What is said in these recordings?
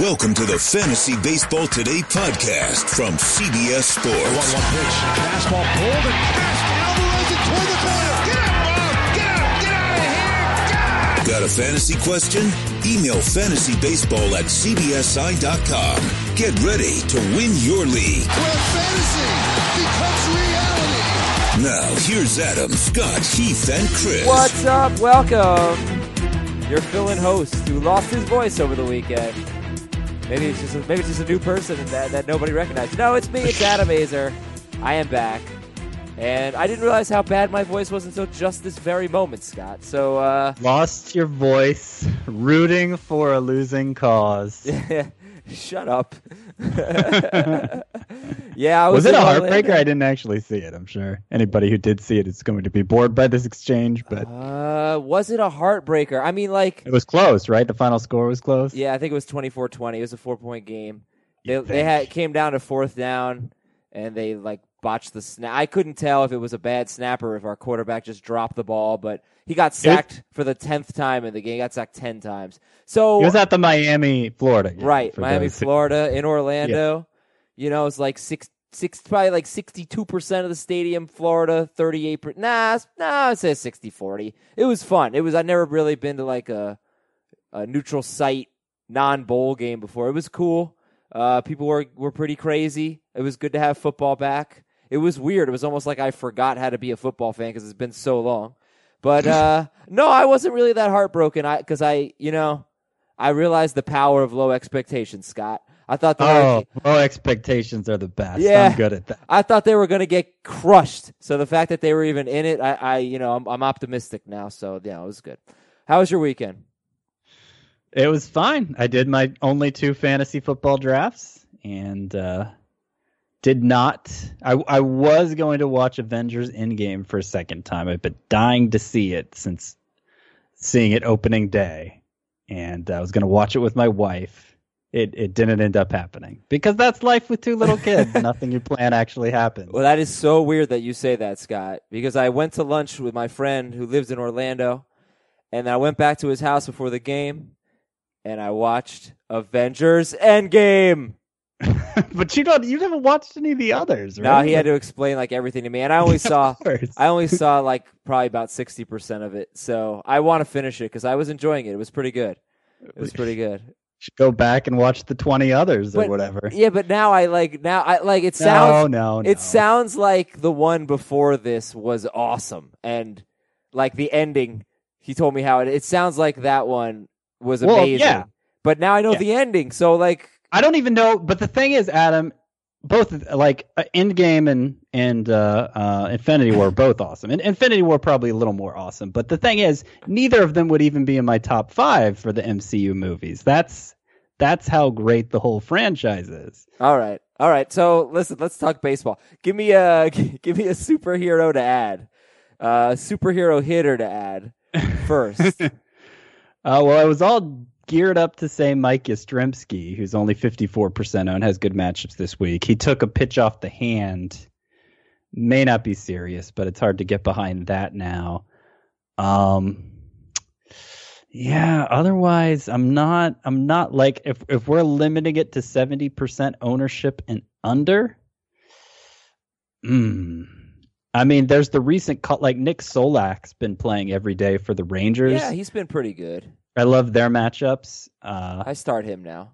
Welcome to the Fantasy Baseball Today podcast from CBS Sports. 1 1 pitch. Fastball pulled and passed. Alvarez it toward the corner. Get out, Bob! Get out! Get out of here! God! Got a fantasy question? Email fantasybaseball at cbsi.com. Get ready to win your league. Where fantasy becomes reality. Now, here's Adam, Scott, Heath, and Chris. What's up? Welcome. Your fill-in host who lost his voice over the weekend. Maybe it's just a, maybe it's just a new person that, that nobody recognized. No, it's me. It's Adam Aizer. I am back, and I didn't realize how bad my voice was until just this very moment, Scott. So uh, lost your voice, rooting for a losing cause. Shut up. yeah, I was, was it a heartbreaker? I didn't actually see it. I'm sure anybody who did see it is going to be bored by this exchange. But uh, was it a heartbreaker? I mean, like it was close, right? The final score was close. Yeah, I think it was 24-20. It was a four point game. They, they had came down to fourth down, and they like botched the snap. I couldn't tell if it was a bad snap or if our quarterback just dropped the ball, but he got sacked for the tenth time in the game. He got sacked ten times. So he was at the Miami, Florida, game, right? Miami, Florida, in Orlando. Yeah. You know, it's like six, six, probably like sixty-two percent of the stadium, Florida, thirty-eight. Nah, nah, I'd say 60-40. It was fun. It was. I'd never really been to like a, a neutral site non-bowl game before. It was cool. Uh, people were were pretty crazy. It was good to have football back. It was weird. It was almost like I forgot how to be a football fan because it's been so long. But uh, no, I wasn't really that heartbroken. I because I, you know, I realized the power of low expectations, Scott. I thought they oh, were, low expectations are the best. Yeah, I'm good at that. I thought they were going to get crushed. So the fact that they were even in it, I, I you know, I'm, I'm optimistic now. So yeah, it was good. How was your weekend? It was fine. I did my only two fantasy football drafts, and uh, did not. I, I was going to watch Avengers Endgame for a second time. I've been dying to see it since seeing it opening day, and I was going to watch it with my wife. It it didn't end up happening because that's life with two little kids. Nothing you plan actually happens. Well, that is so weird that you say that, Scott. Because I went to lunch with my friend who lives in Orlando, and I went back to his house before the game, and I watched Avengers Endgame. but you don't you haven't watched any of the others, right? No, he had to explain like everything to me, and I only saw I only saw like probably about sixty percent of it. So I want to finish it because I was enjoying it. It was pretty good. It was pretty good. Should go back and watch the twenty others but, or whatever. Yeah, but now I like now I like it sounds no, no, no. it sounds like the one before this was awesome and like the ending. He told me how it. It sounds like that one was amazing. Well, yeah. But now I know yeah. the ending, so like I don't even know. But the thing is, Adam, both like uh, Endgame and and uh, uh, Infinity War both awesome, and Infinity War probably a little more awesome. But the thing is, neither of them would even be in my top five for the MCU movies. That's that's how great the whole franchise is. All right, all right. So listen, let's talk baseball. Give me a give me a superhero to add, uh, superhero hitter to add first. uh, well, it was all geared up to say Mike Yastrzemski, who's only 54% owned, has good matchups this week. He took a pitch off the hand. May not be serious, but it's hard to get behind that now. Um, yeah, otherwise I'm not I'm not like if if we're limiting it to 70% ownership and under, mm, I mean, there's the recent cut like Nick Solak's been playing every day for the Rangers. Yeah, he's been pretty good. I love their matchups. Uh, I start him now.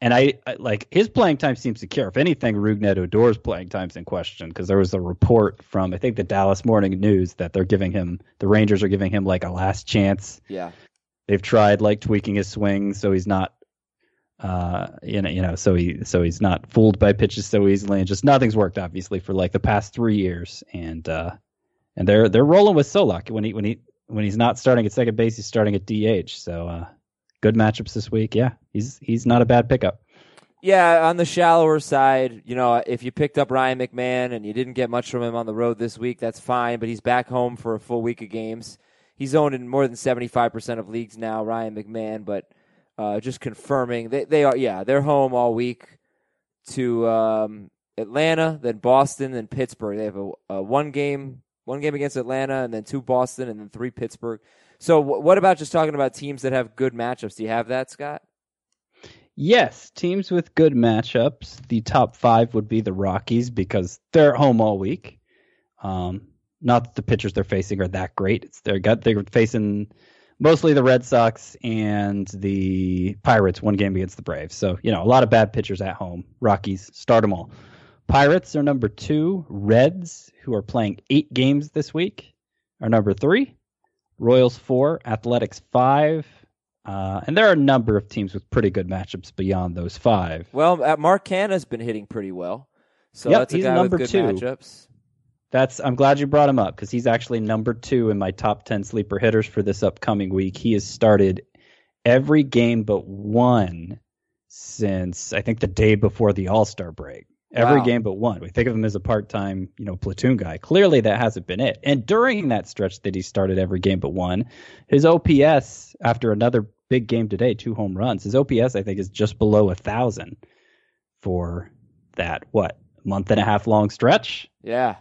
And I, I, like his playing time seems secure. If anything, Rougned Odor's playing time's in question because there was a report from I think the Dallas Morning News that they're giving him the Rangers are giving him like a last chance. Yeah, they've tried like tweaking his swing so he's not, uh, you know, you know, so he so he's not fooled by pitches so easily, and just nothing's worked obviously for like the past three years, and uh, and they're they're rolling with Solak when he when he when he's not starting at second base, he's starting at DH. So uh, good matchups this week. Yeah, he's he's not a bad pickup. Yeah, on the shallower side, you know, if you picked up Ryan McMahon and you didn't get much from him on the road this week, that's fine. But he's back home for a full week of games. He's owned in more than seventy five percent of leagues now, Ryan McMahon. But uh, just confirming they they are yeah they're home all week to um, Atlanta, then Boston, then Pittsburgh. They have a, a one game one game against Atlanta, and then two Boston, and then three Pittsburgh. So, w- what about just talking about teams that have good matchups? Do you have that, Scott? Yes, teams with good matchups. The top five would be the Rockies because they're at home all week. Um, not that the pitchers they're facing are that great. It's they're got they're facing mostly the Red Sox and the Pirates. One game against the Braves, so you know a lot of bad pitchers at home. Rockies start them all. Pirates are number two. Reds, who are playing eight games this week, are number three. Royals four. Athletics five. Uh, and there are a number of teams with pretty good matchups beyond those five. Well, uh, Mark Canha's been hitting pretty well, so Yep, that's a he's guy number with good two. matchups. That's I'm glad you brought him up because he's actually number two in my top ten sleeper hitters for this upcoming week. He has started every game but one since I think the day before the All Star break. Every Wow. game but one. We think of him as a part time, you know, platoon guy. Clearly that hasn't been it. And during that stretch that he started every game but one, his OPS after another big game today, two home runs, his OPS I think is just below a thousand for that what month and a half long stretch. Yeah,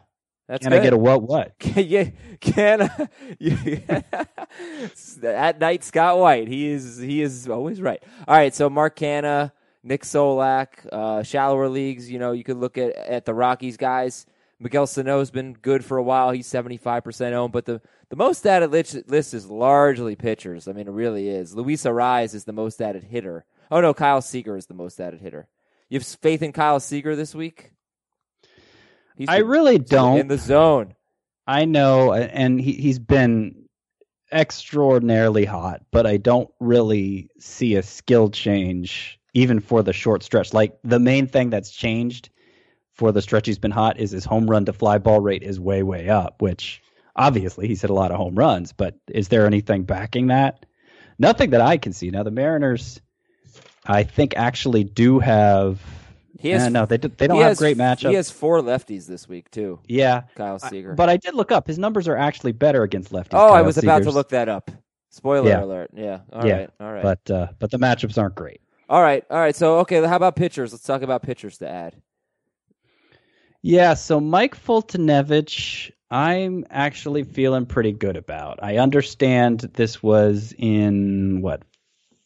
that's Can good. I get a what what? Can you can at night Scott White he is he is always right. All right, so Mark Canha, Nick Solak, uh, shallower leagues. You know, you could look at at the Rockies guys. Miguel Sano's been good for a while. He's seventy five percent owned, but the the most added list, list is largely pitchers. I mean, it really is. Luis Arraez is the most added hitter. Oh no, Kyle Seager is the most added hitter. You have faith in Kyle Seager this week? He's I really don't. in the zone. I know, and he he's been extraordinarily hot, but I don't really see a skill change even for the short stretch. Like the main thing that's changed for the stretch he's been hot is his home run to fly ball rate is way way up, which obviously he's hit a lot of home runs, but is there anything backing that? Nothing that I can see. Now the Mariners I think actually do have He has Eh, no, they do, they don't have has- great matchups. He has four lefties this week too. yeah, Kyle I- Seager. but I did look up. His numbers are actually better against lefties. oh, I Kyle was about to look that up. Spoiler Yeah. alert. Yeah. All right. Yeah, All right. But uh, but the matchups aren't great. all right. All right. So okay, how about pitchers? Let's talk about pitchers to add. Yeah, so Mike Foltynewicz, I'm actually feeling pretty good about. I understand this was in what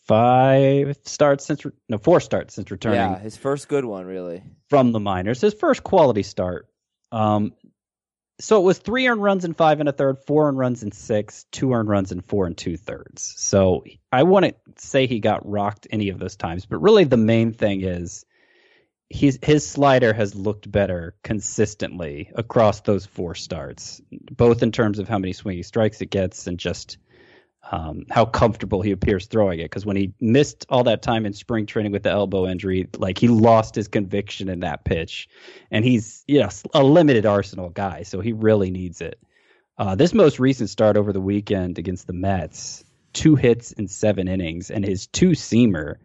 five starts since re- no four starts since returning Yeah, his first good one, really. from the minors. His first quality start. Um, so it was three earned runs in five and a third, four earned runs in six, two earned runs in four and two thirds. So I wouldn't say he got rocked any of those times, but really the main thing is he's his slider has looked better consistently across those four starts, both in terms of how many swinging strikes it gets and just um, how comfortable he appears throwing it. Because when he missed all that time in spring training with the elbow injury, like he lost his conviction in that pitch, and he's you know a limited arsenal guy, so he really needs it. Uh, this most recent start over the weekend against the Mets, two hits in seven innings, and his two seamer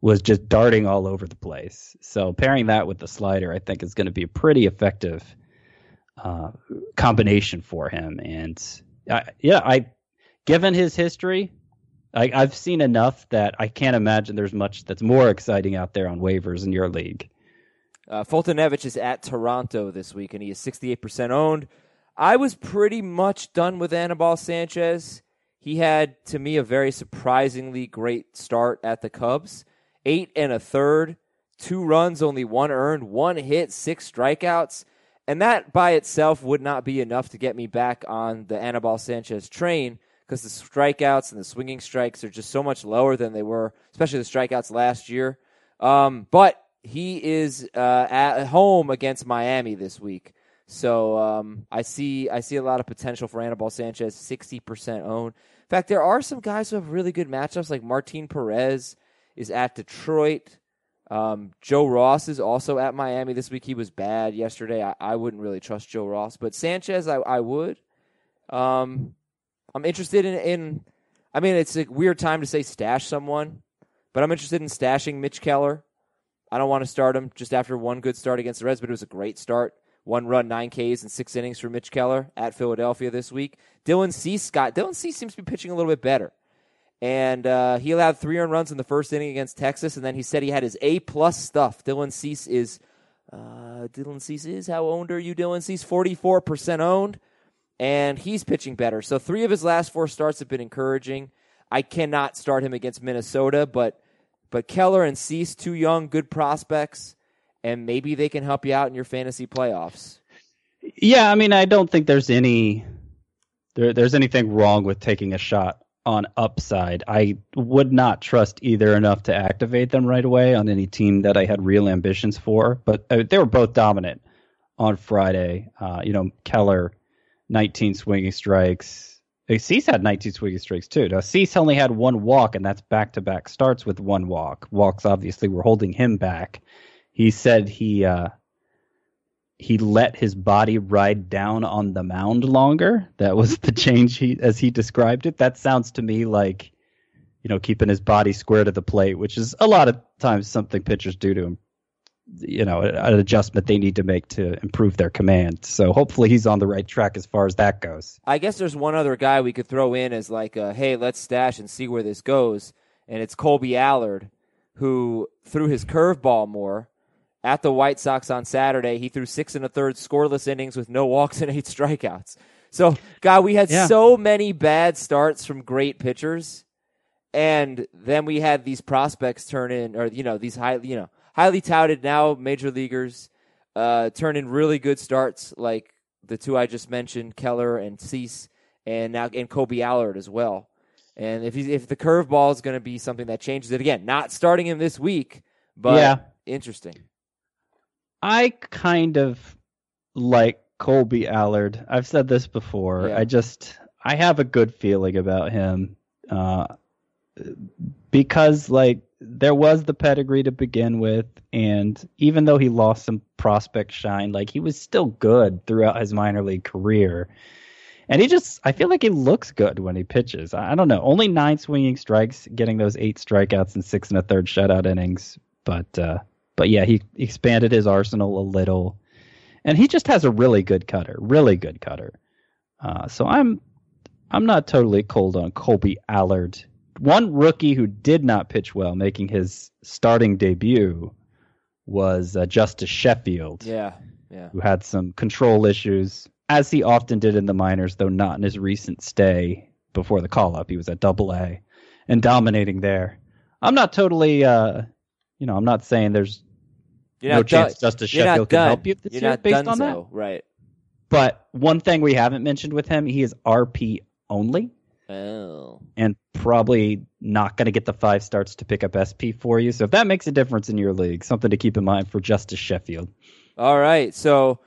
was just darting all over the place. So pairing that with the slider, I think is going to be a pretty effective uh, combination for him. And I, yeah, I given his history, I, I've seen enough that I can't imagine there's much that's more exciting out there on waivers in your league. Uh, Foltynewicz is at Toronto this week, and he is 68% owned. I was pretty much done with Anibal Sanchez. He had, to me, a very surprisingly great start at the Cubs. Eight and a third, two runs, only one earned, one hit, six strikeouts. And that by itself would not be enough to get me back on the Anibal Sanchez train because the strikeouts and the swinging strikes are just so much lower than they were, especially the strikeouts last year. Um, but he is uh, at home against Miami this week, so um, I see I see a lot of potential for Anibal Sanchez, sixty percent owned. In fact, there are some guys who have really good matchups, like Martin Perez is at Detroit. Um, Joe Ross is also at Miami this week. He was bad yesterday. I, I wouldn't really trust Joe Ross, but Sanchez, I, I would. Um, I'm interested in, in. I mean, it's a weird time to say stash someone, but I'm interested in stashing Mitch Keller. I don't want to start him just after one good start against the Reds, but it was a great start. One run, nine Ks, and six innings for Mitch Keller at Philadelphia this week. Dylan Cease Scott. Dylan Cease seems to be pitching a little bit better, and uh, he allowed three earned runs in the first inning against Texas, and then he said he had his A plus stuff. Dylan Cease is uh, Dylan Cease is how owned are you, Dylan Cease? Forty four percent owned, and he's pitching better. So three of his last four starts have been encouraging. I cannot start him against Minnesota, but But Keller and Cease, two young, good prospects, and maybe they can help you out in your fantasy playoffs. Yeah, I mean, I don't think there's any there, there's anything wrong with taking a shot on upside. I would not trust either enough to activate them right away on any team that I had real ambitions for. But uh, they were both dominant on Friday. Uh, you know, Keller, 19 swinging strikes. Uh, Cease had 19 swinging strikes too. Now, Cease only had one walk, and that's back to back starts with one walk. Walks obviously were holding him back. He said he uh, he let his body ride down on the mound longer. That was the change he as he described it. That sounds to me like you know keeping his body square to the plate, which is a lot of times something pitchers do to him. You know, an adjustment they need to make to improve their command. So hopefully he's on the right track as far as that goes. I guess there's one other guy we could throw in as like, a, hey, let's stash and see where this goes, and it's Kolby Allard, who threw his curveball more at the White Sox on Saturday. He threw six and a third scoreless innings with no walks and eight strikeouts. So, God, we had yeah. so many bad starts from great pitchers, and then we had these prospects turn in, or you know, these high, you know, highly touted now major leaguers uh, turn in really good starts, like the two I just mentioned, Keller and Cease, and now and Kolby Allard as well. And if he's, if the curveball is going to be something that changes it again, not starting him this week, but yeah. interesting. I kind of like Kolby Allard. I've said this before. Yeah. I just I have a good feeling about him uh, because like there was the pedigree to begin with, and even though he lost some prospect shine, like he was still good throughout his minor league career. And he just, I feel like he looks good when he pitches. I don't know. Only nine swinging strikes, getting those eight strikeouts and six and a third shutout innings. But uh, but yeah, he expanded his arsenal a little, and he just has a really good cutter, really good cutter. Uh, so I'm I'm not totally cold on Kolby Allard. One rookie who did not pitch well, making his starting debut, was uh, Justus Sheffield. Yeah, yeah. Who had some control issues, as he often did in the minors, though not in his recent stay before the call up. He was at Double A and dominating there. I'm not totally, uh, you know, I'm not saying there's you're no chance done. Justus Sheffield can help you this you're year based on that. Right. But one thing we haven't mentioned with him, he is RP only. Oh. And probably not going to get the five starts to pick up SP for you. So if that makes a difference in your league, something to keep in mind for Justus Sheffield. All right. So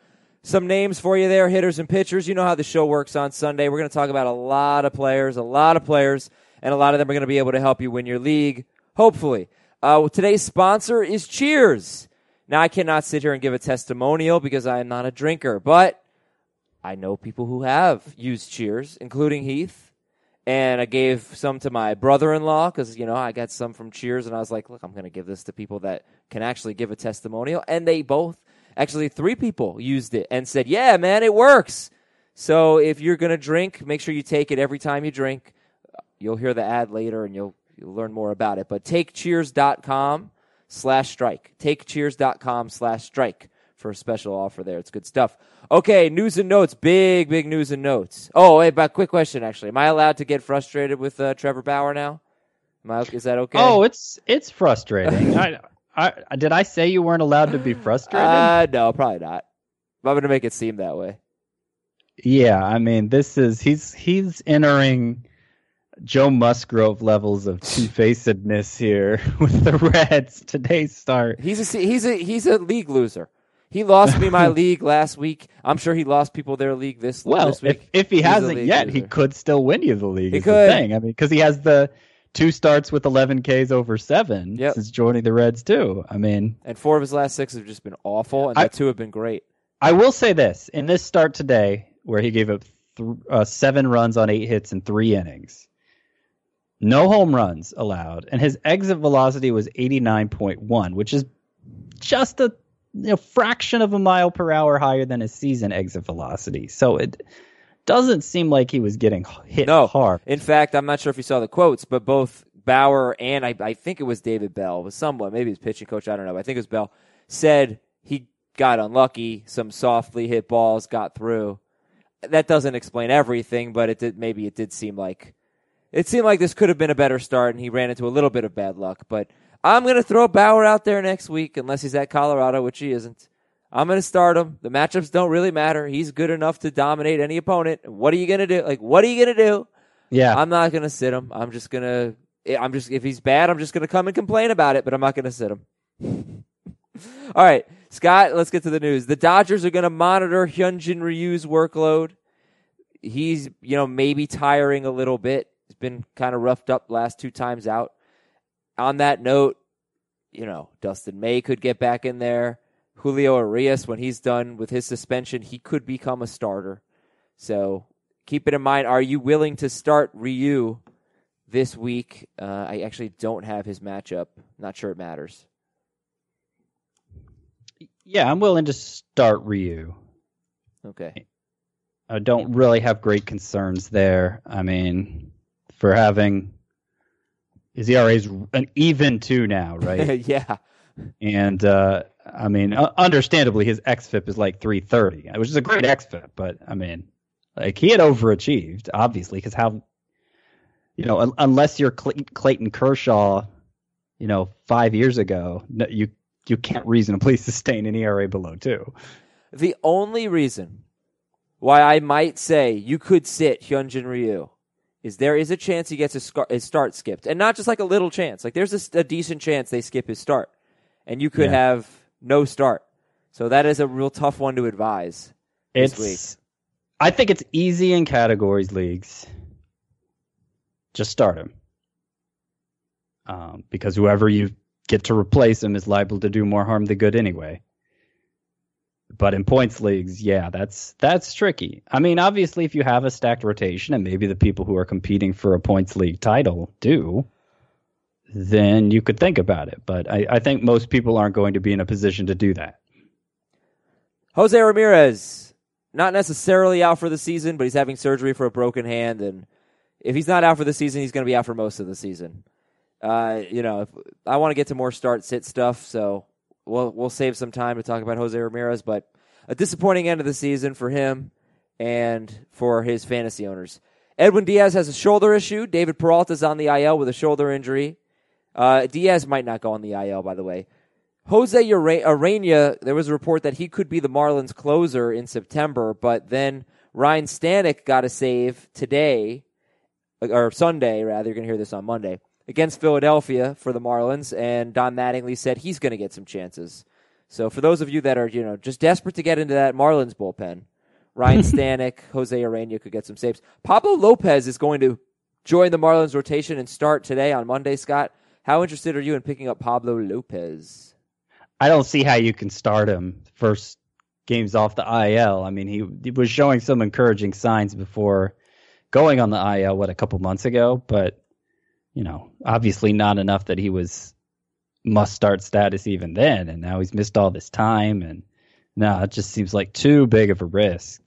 some names for you there, hitters and pitchers. You know how the show works on Sunday. We're going to talk about a lot of players, a lot of players, and a lot of them are going to be able to help you win your league, hopefully. Uh, today's sponsor is Cheers. Now, I cannot sit here and give a testimonial because I am not a drinker, but I know people who have used Cheers, including Heath. And I gave some to my brother in law because, you know, I got some from Cheers and I was like, look, I'm going to give this to people that can actually give a testimonial. And they both, actually, three people used it and said, yeah, man, it works. So if you're going to drink, make sure you take it every time you drink. You'll hear the ad later and you'll, you'll learn more about it. But takecheers.com slash strike. Takecheers.com slash strike for a special offer there. It's good stuff. Okay, news and notes. Big, big news and notes. Oh, wait, but quick question actually. Am I allowed to get frustrated with uh, Trevor Bauer now? Am I, is that okay? Oh, it's it's frustrating. I, I, did I say you weren't allowed to be frustrated? Uh, no, probably not. I'm going to make it seem that way. Yeah, I mean, this is he's he's entering Joe Musgrove levels of two facedness here with the Reds today's start. He's a he's a he's a league loser. He lost me my league last week. I'm sure he lost people their league this well. This week. If, if he hasn't yet, loser. he could still win you the league. He could. thing. I mean, because he has the two starts with 11 Ks over seven yep. since joining the Reds too. I mean, and four of his last six have just been awful, and I, the two have been great. I will say this: in this start today, where he gave up th- uh, seven runs on eight hits in three innings, no home runs allowed, and his exit velocity was 89.1, which is just a you know, fraction of a mile per hour higher than his season exit velocity. So it doesn't seem like he was getting hit no. hard. In fact, I'm not sure if you saw the quotes, but both Bauer and I, I think it was David Bell, was someone, maybe his pitching coach, I don't know. But I think it was Bell, said he got unlucky. Some softly hit balls got through. That doesn't explain everything, but it did. Maybe it did seem like it seemed like this could have been a better start, and he ran into a little bit of bad luck. But I'm going to throw Bauer out there next week unless he's at Colorado, which he isn't. I'm going to start him. The matchups don't really matter. He's good enough to dominate any opponent. What are you going to do? Like, what are you going to do? Yeah. I'm not going to sit him. I'm just going to, I'm just, if he's bad, I'm just going to come and complain about it, but I'm not going to sit him. All right, Scott, let's get to the news. The Dodgers are going to monitor Hyunjin Ryu's workload. He's, you know, maybe tiring a little bit. He's been kind of roughed up last two times out. On that note, you know, Dustin May could get back in there. Julio Urias, when he's done with his suspension, he could become a starter. So keep it in mind. Are you willing to start Ryu this week? Uh, I actually don't have his matchup. Not sure it matters. Yeah, I'm willing to start Ryu. Okay. I don't really have great concerns there. I mean, for having his ERA is an even two now, right? yeah. And uh, I mean, uh, understandably, his xFIP is like 330, which is a great xFIP. But I mean, like he had overachieved, obviously, because how, you know, un- unless you're Clay- Clayton Kershaw, you know, five years ago, no, you you can't reasonably sustain an ERA below two. The only reason why I might say you could sit Hyunjin Ryu is there is a chance he gets his, scar- his start skipped, and not just like a little chance. Like there's a, a decent chance they skip his start, and you could Yeah. have no start. So that is a real tough one to advise this It's, week. I think it's easy in categories leagues. Just start him. Um, because whoever you get to replace him is liable to do more harm than good anyway. But in points leagues, yeah, that's that's tricky. I mean, obviously, if you have a stacked rotation, and maybe the people who are competing for a points league title do, then you could think about it. But I, I think most people aren't going to be in a position to do that. Jose Ramirez, not necessarily out for the season, but he's having surgery for a broken hand, and if he's not out for the season, he's going to be out for most of the season. Uh, you know, if, I want to get to more start sit stuff, so we'll we'll save some time to talk about Jose Ramirez. But a disappointing end of the season for him and for his fantasy owners. Edwin Diaz has a shoulder issue. David Peralta's on the IL with a shoulder injury. Uh, Diaz might not go on the IL, by the way. Jose Urena, there was a report that he could be the Marlins closer in September, but then Ryan Stanek got a save today, or Sunday, rather. You're going to hear this on Monday, against Philadelphia for the Marlins, and Don Mattingly said he's going to get some chances. So for those of you that are, you know, just desperate to get into that Marlins bullpen, Ryan Stanek, Jose Urena could get some saves. Pablo Lopez is going to join the Marlins rotation and start today on Monday, Scott. How interested are you in picking up Pablo Lopez? I don't see how you can start him first games off the IL. I mean, he, he was showing some encouraging signs before going on the IL, what, a couple months ago, but, you know, obviously not enough that he was must start status even then. And now he's missed all this time. And no, it just seems like too big of a risk.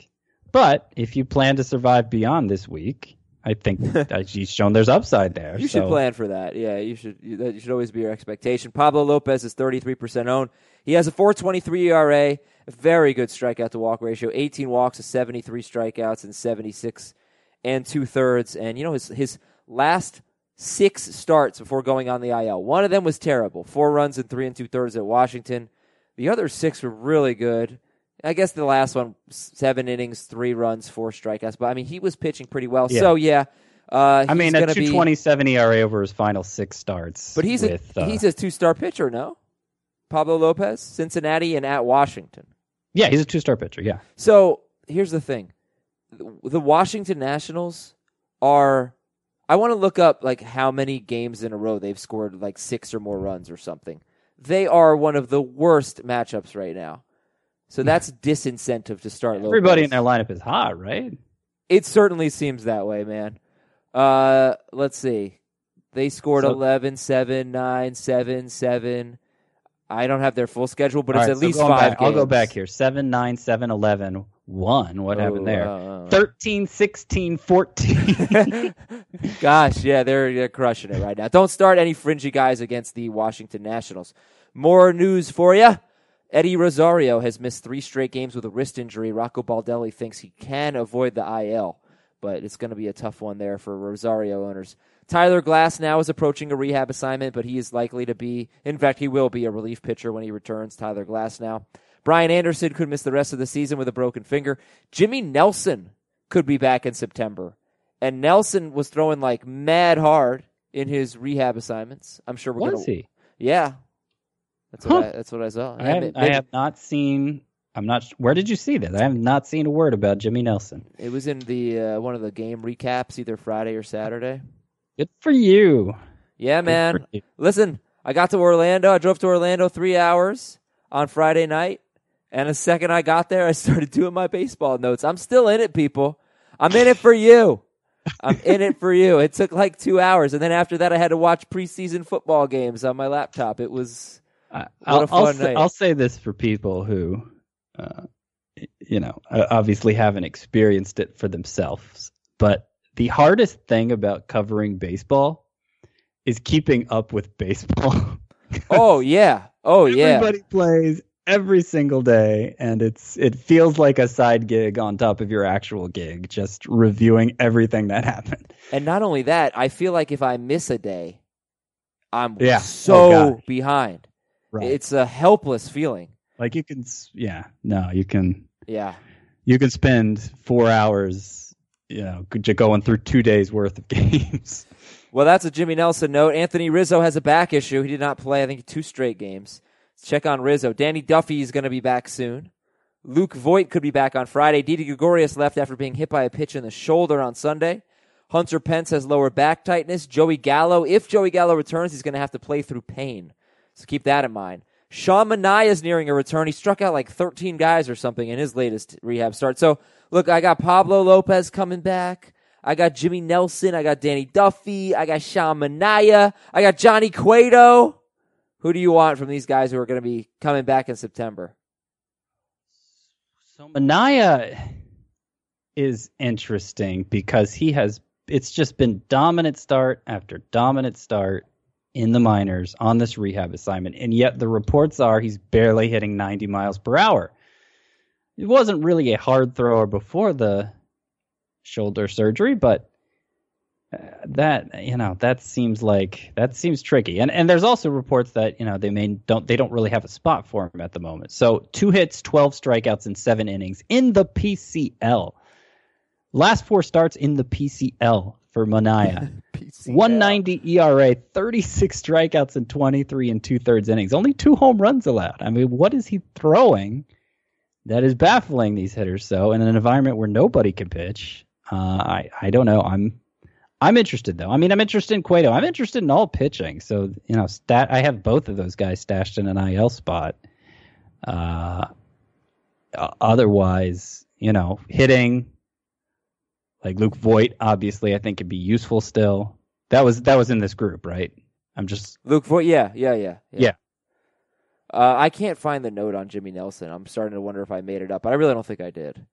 But if you plan to survive beyond this week, I think that he's shown there's upside there. You should plan for that. Yeah, you should. You, that should always be your expectation. Pablo Lopez is 33% owned. He has a 4.23 ERA, a very good strikeout to walk ratio, 18 walks, to 73 strikeouts, and 76 and two thirds. And you know his his last six starts before going on the IL. One of them was terrible, four runs and three and two thirds at Washington. The other six were really good. I guess the last one, seven innings, three runs, four strikeouts. But I mean, he was pitching pretty well. Yeah. So yeah, uh, I mean, a gonna be- 227 ERA over his final six starts. but he's with, a uh, he's a two star pitcher, no? Pablo Lopez, Cincinnati, and at Washington. yeah, he's a two star pitcher. Yeah. So here's the thing: the Washington Nationals are. I want to look up like how many games in a row they've scored like six or more runs or something. They are one of the worst matchups right now. So that's disincentive to start. Everybody in their lineup is hot, right? It certainly seems that way, man. Uh, let's see. They scored So- 11, 7, 9, 7, 7. I don't have their full schedule, but it's right, at so least five back- I'll go back here. 7, 9, 7, 11, 1. What happened Oh, there? uh, uh. 13, 16, 14. Gosh, yeah, they're, they're crushing it right now. Don't start any fringy guys against the Washington Nationals. More news for you. Eddie Rosario has missed three straight games with a wrist injury. Rocco Baldelli thinks he can avoid the IL, but it's going to be a tough one there for Rosario owners. Tyler Glasnow is approaching a rehab assignment, but he is likely to be, in fact, he will be a relief pitcher when he returns. Tyler Glasnow. Brian Anderson could miss the rest of the season with a broken finger. Jimmy Nelson could be back in September. And Nelson was throwing like mad hard in his rehab assignments. I'm sure we're Was gonna. he? Yeah, that's what Huh. I, that's what I saw. I, have, I have not seen. I'm not. Where did you see that? I have not seen a word about Jimmy Nelson. It was in the uh, one of the game recaps, either Friday or Saturday. Good for you. Yeah, man. you. Listen, I got to Orlando. I drove to Orlando three hours on Friday night, and the second I got there, I started doing my baseball notes. I'm still in it, people. I'm in it for you. I'm in it for you. It took like two hours, and then after that, I had to watch preseason football games on my laptop. It was What I'll, a I'll fun say. I'll say this for people who, uh, you know, obviously haven't experienced it for themselves. But the hardest thing about covering baseball is keeping up with baseball. oh yeah, oh yeah. Everybody plays every single day, and it's it feels like a side gig on top of your actual gig, just reviewing everything that happened. And not only that, I feel like if I miss a day, I'm Yeah. so Oh, behind. Right. It's a helpless feeling. like you can, yeah, no, you can Yeah. you could spend four hours, you know, going through two days worth of games. Well, that's a Jimmy Nelson note. Anthony Rizzo has a back issue. He did not play, I think, two straight games. Check on Rizzo. Danny Duffy is going to be back soon. Luke Voit could be back on Friday. Didi Gregorius left after being hit by a pitch in the shoulder on Sunday. Hunter Pence has lower back tightness. Joey Gallo, if Joey Gallo returns, he's going to have to play through pain. So keep that in mind. Sean Manaea is nearing a return. He struck out like 13 guys or something in his latest rehab start. So, look, I got Pablo Lopez coming back. I got Jimmy Nelson. I got Danny Duffy. I got Sean Manaea. I got Johnny Cueto. Who do you want from these guys who are going to be coming back in September? So Manaea is interesting because he has it's just been dominant start after dominant start in the minors on this rehab assignment, and yet the reports are he's barely hitting 90 miles per hour. He wasn't really a hard thrower before the shoulder surgery, but that you know that seems like that seems tricky. And and there's also reports that you know they may don't they don't really have a spot for him at the moment. So two hits, 12 strikeouts in 7 innings in the PCL. Last four starts in the PCL for Manaea. 190 ERA, 36 strikeouts in 23 and two thirds innings. Only two home runs allowed. I mean, what is he throwing that is baffling these hitters so in an environment where nobody can pitch? Uh, I, I don't know. I'm I'm interested though. I mean, I'm interested in Cueto. I'm interested in all pitching. So you know, stat. I have both of those guys stashed in an IL spot. Uh, otherwise, you know, hitting like Luke Voit, obviously, I think could be useful still. That was that was in this group, right? I'm just Luke Voit, yeah, yeah, yeah, Yeah. Uh, I can't find the note on Jimmy Nelson. I'm starting to wonder if I made it up, but I really don't think I did.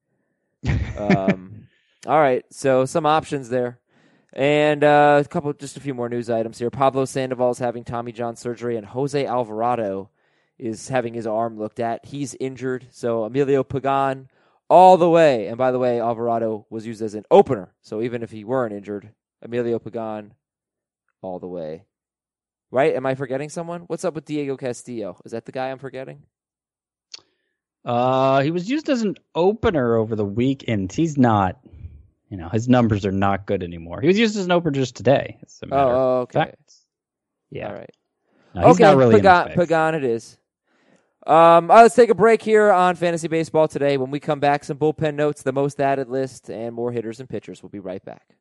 Um, all right, so some options there, and uh, a couple, just a few more news items here. Pablo Sandoval is having Tommy John surgery, and Jose Alvarado is having his arm looked at. He's injured, so Emilio Pagan all the way. And by the way, Alvarado was used as an opener, so even if he weren't injured, Emilio Pagan all the way. Right? Am I forgetting someone? What's up with Diego Castillo? Is that the guy I'm forgetting? uh he was used as an opener over the weekend. He's not you know, his numbers are not good anymore. He was used as an opener just today. As a matter of Oh, okay. fact. Yeah. All right. No, he's okay, not really Pagan. Pagan it is. Um, let's take a break here on fantasy baseball today. When we come back, some bullpen notes, the most added list, and more hitters and pitchers. We'll be right back.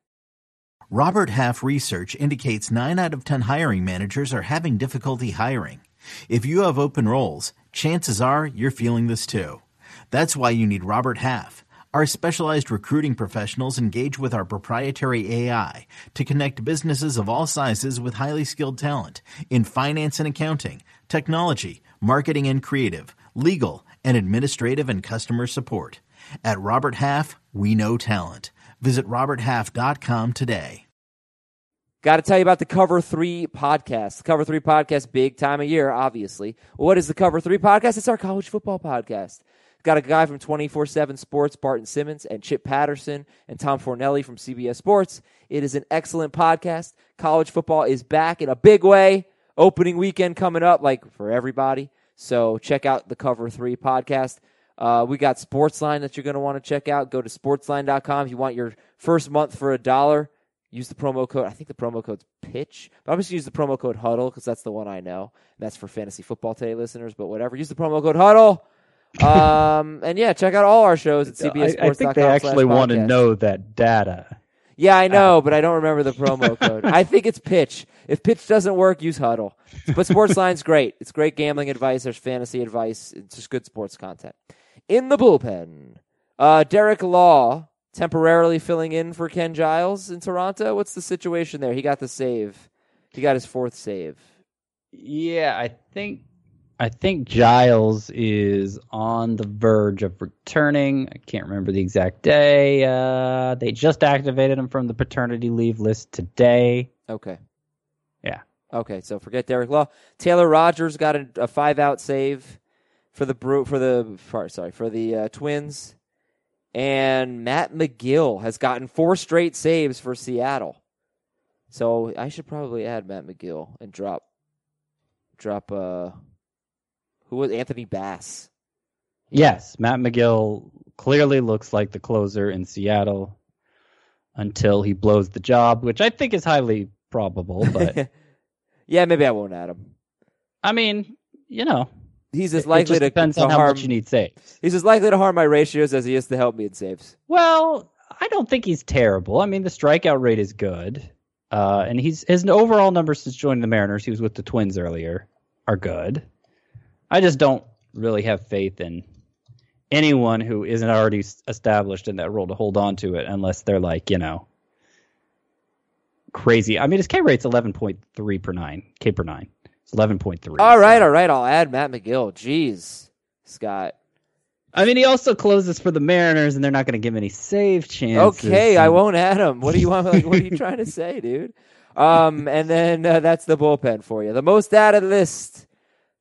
Robert Half research indicates 9 out of 10 hiring managers are having difficulty hiring. If you have open roles, chances are you're feeling this too. That's why you need Robert Half. Our specialized recruiting professionals engage with our proprietary AI to connect businesses of all sizes with highly skilled talent in finance and accounting, technology, marketing and creative, legal, and administrative and customer support. At Robert Half, we know talent. Visit RobertHalf.com today. Got to tell you about the Cover 3 podcast. The Cover 3 podcast, big time of year, obviously. What is the Cover 3 podcast? It's our college football podcast. Got a guy from 24 7 Sports, Barton Simmons, and Chip Patterson, and Tom Fornelli from CBS Sports. It is an excellent podcast. College football is back in a big way. Opening weekend coming up, like for everybody. So check out the Cover 3 podcast. Uh, we got Sportsline that you're going to want to check out. Go to sportsline.com if you want your first month for a dollar. Use the promo code. I think the promo code's pitch, but I'm just going to use the promo code huddle because that's the one I know. And that's for fantasy football today listeners. But whatever, use the promo code huddle. Um, and yeah, check out all our shows at CBS I, I think they actually want to know that data. Yeah, I know, but I don't remember the promo code. I think it's pitch. If pitch doesn't work, use huddle. But Sportsline's great. It's great gambling advice. There's fantasy advice. It's just good sports content. In the bullpen, uh, Derek Law temporarily filling in for Ken Giles in Toronto. What's the situation there? He got the save. He got his fourth save. Yeah, I think I think Giles is on the verge of returning. I can't remember the exact day. Uh, they just activated him from the paternity leave list today. Okay. Yeah. Okay, so forget Derek Law. Taylor Rogers got a, a five out save for the Bru- for the for, sorry for the uh, Twins, and Matt Magill has gotten four straight saves for Seattle. So I should probably add Matt Magill and drop drop uh who was Anthony Bass. Yes, Matt Magill clearly looks like the closer in Seattle until he blows the job, which I think is highly probable. But yeah, maybe I won't add him. I mean, you know, he's as likely it to depends to on how harm, much you need saves. He's as likely to harm my ratios as he is to help me in saves. Well, I don't think he's terrible. I mean, the strikeout rate is good, uh, and he's his overall numbers since joining the Mariners. He was with the Twins earlier, are good. I just don't really have faith in anyone who isn't already established in that role to hold on to it unless they're like you know crazy. I mean, his K rate's eleven point three per nine K per nine. It's eleven point three. All right, all right. I'll add Matt Magill. Jeez, Scott. I mean, he also closes for the Mariners, and they're not going to give him any save chances. Okay, I won't add him. What do you want? Like, what are you trying to say, dude? Um, and then uh, that's the bullpen for you. The most added list,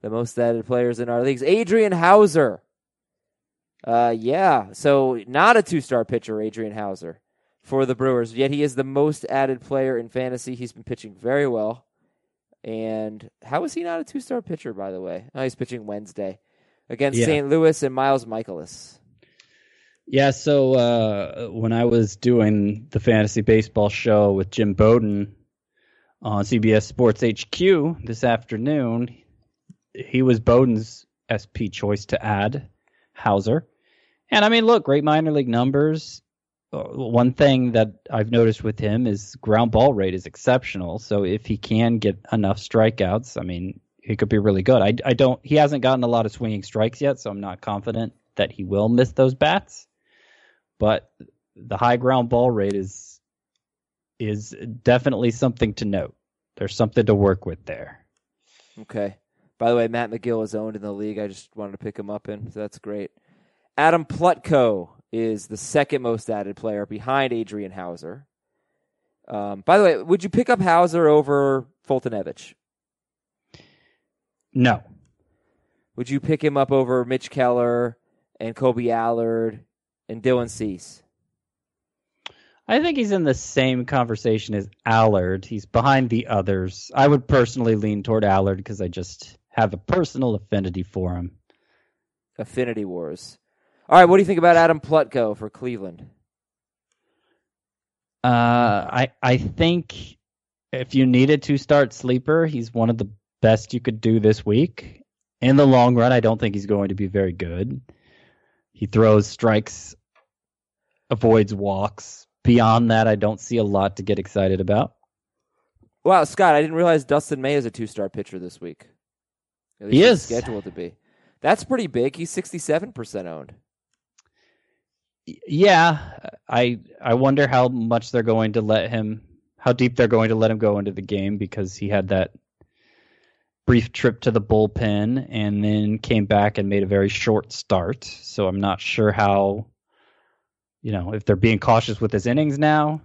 the most added players in our leagues. Adrian Houser. Uh, yeah. So not a two-star pitcher, Adrian Houser, for the Brewers. Yet he is the most added player in fantasy. He's been pitching very well. And how is he not a two-star pitcher, by the way? Oh, he's pitching Wednesday against Yeah. St. Louis and Miles Mikolas. Yeah, so uh, when I was doing the fantasy baseball show with Jim Bowden on CBS Sports HQ this afternoon, he was Bowden's SP choice to add Houser. And I mean, look, great minor league numbers. Uh, One thing that I've noticed with him is ground ball rate is exceptional. So if he can get enough strikeouts, I mean, he could be really good. I, I don't. He hasn't gotten a lot of swinging strikes yet, so I'm not confident that he will miss those bats. But the high ground ball rate is is definitely something to note. There's something to work with there. Okay. By the way, Matt Magill is owned in the league. I just wanted to pick him up in, so that's great. Adam Plutko is the second most added player behind Adrian Houser. Um, by the way, would you pick up Houser over Foltynewicz? No, Would you pick him up over Mitch Keller and Kolby Allard and Dylan Cease? I think he's in the same conversation as Allard. He's behind the others. I would personally lean toward Allard because I just have a personal affinity for him. Affinity Wars. All right, what do you think about Adam Plutko for Cleveland? Uh, I I think if you needed to start sleeper, he's one of the best you could do this week. In the long run, I don't think he's going to be very good. He throws strikes, avoids walks. Beyond that, I don't see a lot to get excited about. Wow, Scott, I didn't realize Dustin May is a two-star pitcher this week. He is. scheduled to be. That's pretty big. He's sixty-seven percent owned. Yeah, I I wonder how much they're going to let him, how deep they're going to let him go into the game because he had that brief trip to the bullpen and then came back and made a very short start. So I'm not sure how, you know, if they're being cautious with his innings now.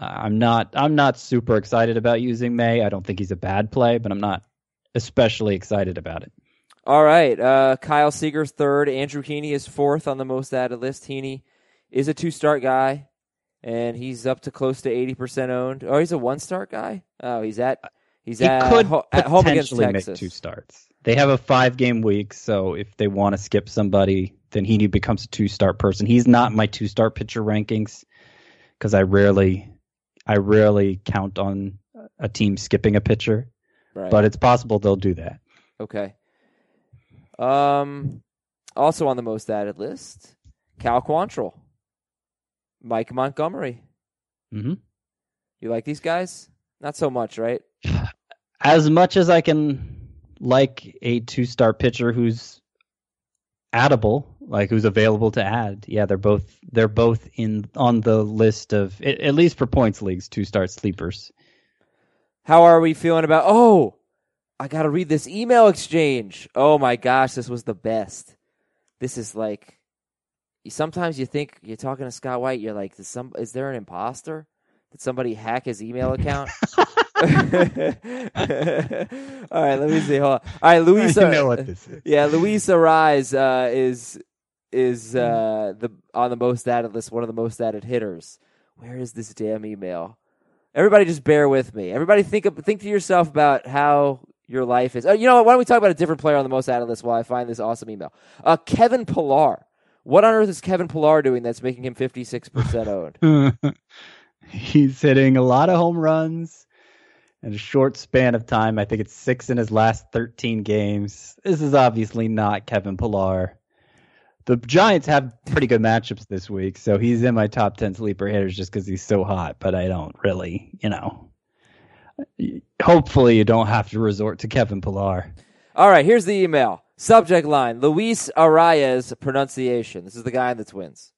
Uh, I'm not I'm not super excited about using May. I don't think he's a bad play, but I'm not especially excited about it. All right. Uh, Kyle Seager's third. Andrew Heaney is fourth on the most added list. Heaney is a two start guy, and he's up to close to eighty percent owned. Oh, he's a one start guy. Oh, he's at he's He at, could ho- at home against potentially make two starts. They have a five game week, so if they want to skip somebody, then Heaney becomes a two start person. He's not in my two start pitcher rankings because I rarely, I rarely count on a team skipping a pitcher, Right. but it's possible they'll do that. Okay. Um, also on the most added list, Cal Quantrill, Mike Montgomery. hmm You like these guys? Not so much, right? As much as I can like a two star pitcher who's addable, like who's available to add. Yeah, they're both they're both in on the list of at least for points leagues two star sleepers. How are we feeling about? Oh, I got to read this email exchange. Oh my gosh, this was the best. This is like. Sometimes you think you're talking to Scott White. You're like, is some is there an imposter? Did somebody hack his email account? All right, let me see. Hold on. All right, Luis. you know what this is. Yeah, Luis Arraez uh, is is uh, the on the most added list, one of the most added hitters. Where is this damn email? Everybody, just bear with me. Everybody, think of, think to yourself about how your life is. Oh, you know what? Why don't we talk about a different player on the most added list while I find this awesome email? Uh, Kevin Pillar. What on earth is Kevin Pillar doing that's making him fifty six percent owned? He's hitting a lot of home runs in a short span of time. I think it's six in his last 13 games. This is obviously not Kevin Pillar. The Giants have pretty good matchups this week, so he's in my top 10 sleeper hitters just because he's so hot, but I don't really, you know. Hopefully, you don't have to resort to Kevin Pillar. All right, here's the email. Subject line Luis Arraez pronunciation. This is the guy in the Twins.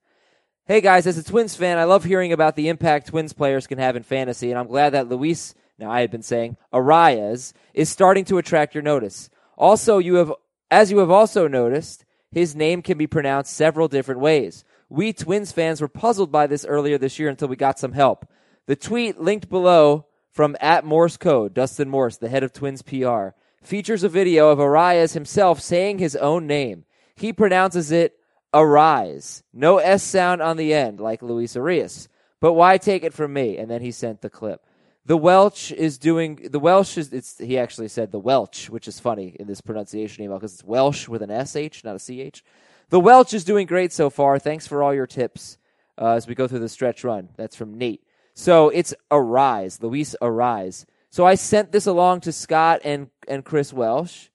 Hey guys, as a Twins fan, I love hearing about the impact Twins players can have in fantasy, and I'm glad that Luis, now I had been saying, Arias, is starting to attract your notice. Also, you have, as you have also noticed, his name can be pronounced several different ways. We Twins fans were puzzled by this earlier this year until we got some help. The tweet linked below from at Morse Code, Dustin Morse, the head of Twins PR, features a video of Arraez himself saying his own name. He pronounces it Arise. No S sound on the end, like Luis Arias. But why take it from me? And then he sent the clip. The Welch is doing the Welsh is it's he actually said the Welch, which is funny in this pronunciation email because it's Welsh with an SH, not a CH. The Welch is doing great so far. Thanks for all your tips uh, as we go through the stretch run. That's from Nate. So it's Arise, Luis Arise. So I sent this along to Scott and and Chris Welsh,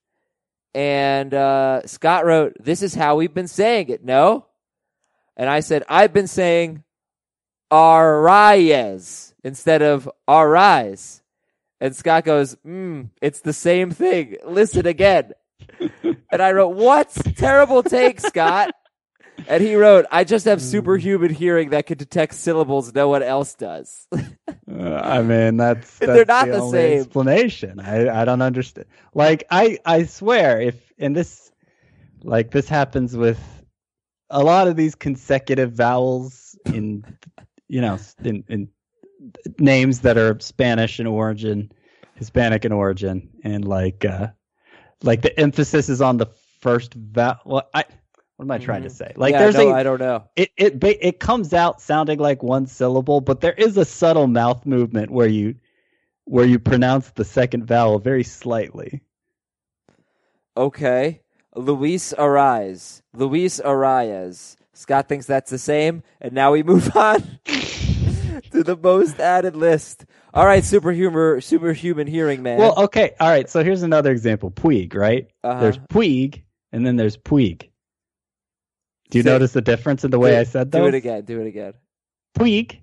and uh, Scott wrote, "This is how we've been saying it." No, and I said, "I've been saying Arias instead of Arise," and Scott goes, mm, "It's the same thing. Listen again." and I wrote, "What terrible take, Scott." And he wrote, "I just have superhuman hearing that can detect syllables no one else does." Uh, I mean, that's, They're not the, the same. explanation. I I don't understand. Like I I swear, if and this like this happens with a lot of these consecutive vowels in you know in in names that are Spanish in origin, Hispanic in origin, and like uh like the emphasis is on the first vowel. Well, I what am I trying to say? Like Yeah, there's no, a I don't know. it it it comes out sounding like one syllable, but there is a subtle mouth movement where you where you pronounce the second vowel very slightly. Okay. Luis Arias. Luis Arias. Scott thinks that's the same, and now we move on to the most added list. All right, superhuman, superhuman hearing man. Well, okay, all right. So here's another example: Puig, right? Uh-huh. There's Puig, and then there's Puig. Do you Say- notice the difference in the way do, I said that? Do it again. Do it again. Puig,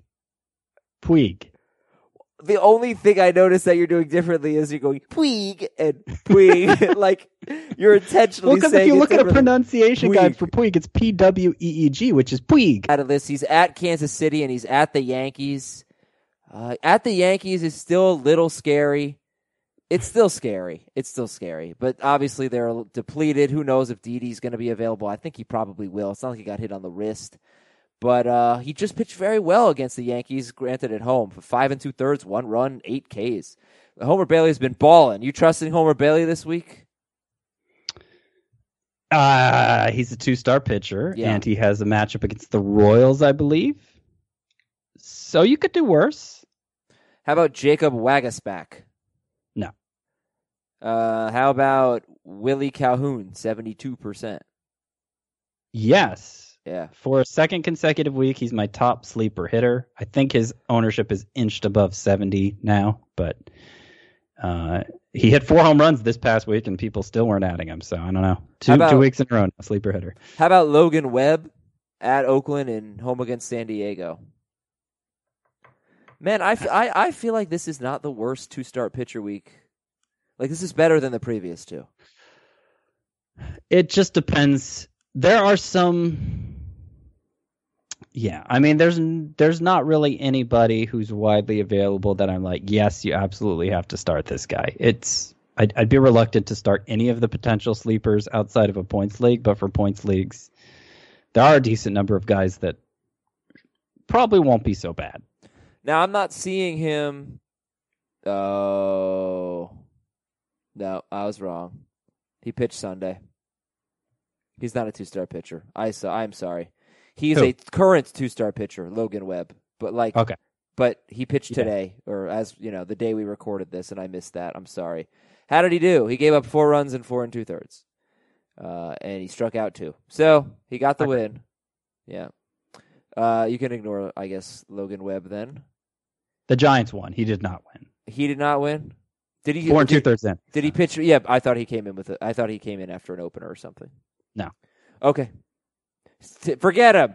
Puig. The only thing I notice that you're doing differently is you're going Puig and Puig. like you're intentionally Well, because if you look at a pronunciation guide for Puig, it's P W E E G, which is Puig. out of this. He's at Kansas City and he's at the Yankees. Uh, at the Yankees is still a little scary. It's still scary. It's still scary. But obviously they're depleted. Who knows if Didi's going to be available? I think he probably will. It's not like he got hit on the wrist. But uh, he just pitched very well against the Yankees, granted at home. For five and two thirds, one run, eight Ks. Homer Bailey has been balling. You trusting Homer Bailey this week? Uh, he's a two-star pitcher, Yeah. and he has a matchup against the Royals, I believe. So you could do worse. How about Jacob Waguespack? No. Uh, how about Willie Calhoun, 72%? Yes. Yeah. For a second consecutive week, he's my top sleeper hitter. I think his ownership is inched above 70 now, but uh, he hit four home runs this past week, and people still weren't adding him. So I don't know. Two, about- two weeks in a row, a sleeper hitter. How about Logan Webb at Oakland and home against San Diego? Man, I, f- I, I feel like this is not the worst two start pitcher week. Like, this is better than the previous two. It just depends. There are some. Yeah, I mean, there's there's not really anybody who's widely available that I'm like, yes, you absolutely have to start this guy. It's I'd, I'd be reluctant to start any of the potential sleepers outside of a points league, but for points leagues, there are a decent number of guys that probably won't be so bad. Now, I'm not seeing him. Oh. No, I was wrong. He pitched Sunday. He's not a two star pitcher. I so I'm sorry. He's Who? a current two star pitcher, Logan Webb. But like Okay. but he pitched Yeah. today, or as you know, the day we recorded this, and I missed that. I'm sorry. How did he do? He gave up four runs in four and two thirds, uh, and he struck out two. So he got the Okay. win. Yeah. Uh, you can ignore, I guess, Logan Webb. Then The Giants won. He did not win. he did not win. Did he? Four and two thirds in. did he pitch? Yeah, I thought he came in with. A, I thought he came in after an opener or something. No. Okay. Forget him,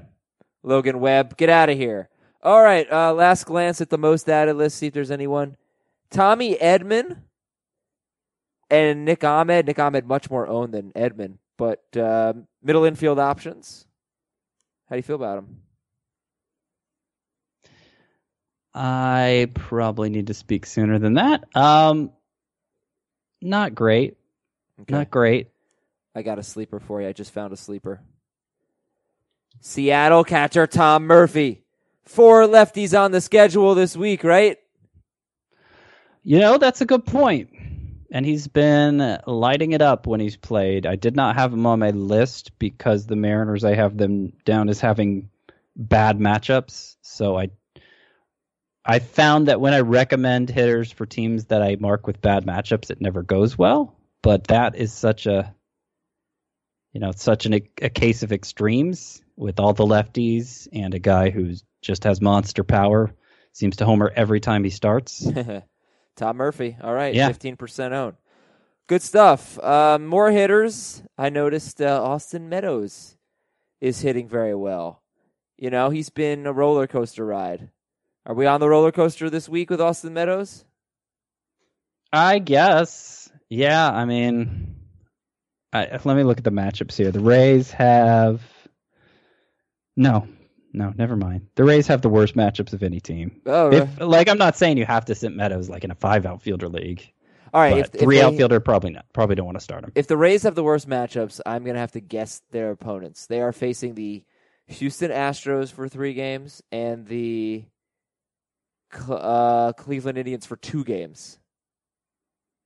Logan Webb. Get out of here. All right. Uh, last glance at the most added list. See if there's anyone. Tommy Edman and Nick Ahmed. Nick Ahmed much more owned than Edman, but uh, middle infield options. How do you feel about him? I probably need to speak sooner than that. Um, not great. Okay. Not great. I got a sleeper for you. I just found a sleeper. Seattle catcher Tom Murphy. Four lefties on the schedule this week, right? You know, that's a good point. And he's been lighting it up when he's played. I did not have him on my list because the Mariners, I have them down as having bad matchups. So I I found that when I recommend hitters for teams that I mark with bad matchups, it never goes well. But that is such a you know, such an, a case of extremes with all the lefties and a guy who just has monster power, seems to homer every time he starts. Tom Murphy. All right, Yeah. 15% owned. Good stuff. Uh, more hitters. I noticed uh, Austin Meadows is hitting very well. You know, he's been a roller coaster ride. Are we on the roller coaster this week with Austin Meadows? I guess. Yeah, I mean, I, let me look at the matchups here. The Rays have. No, no, never mind. The Rays have the worst matchups of any team. Oh, If like, I'm not saying you have to sit Meadows like in a five outfielder league. all right. If, if three they- outfielder probably not. Probably don't want to start him. if the Rays have the worst matchups, I'm going to have to guess their opponents. They are facing the Houston Astros for three games and the uh, Cleveland Indians for two games.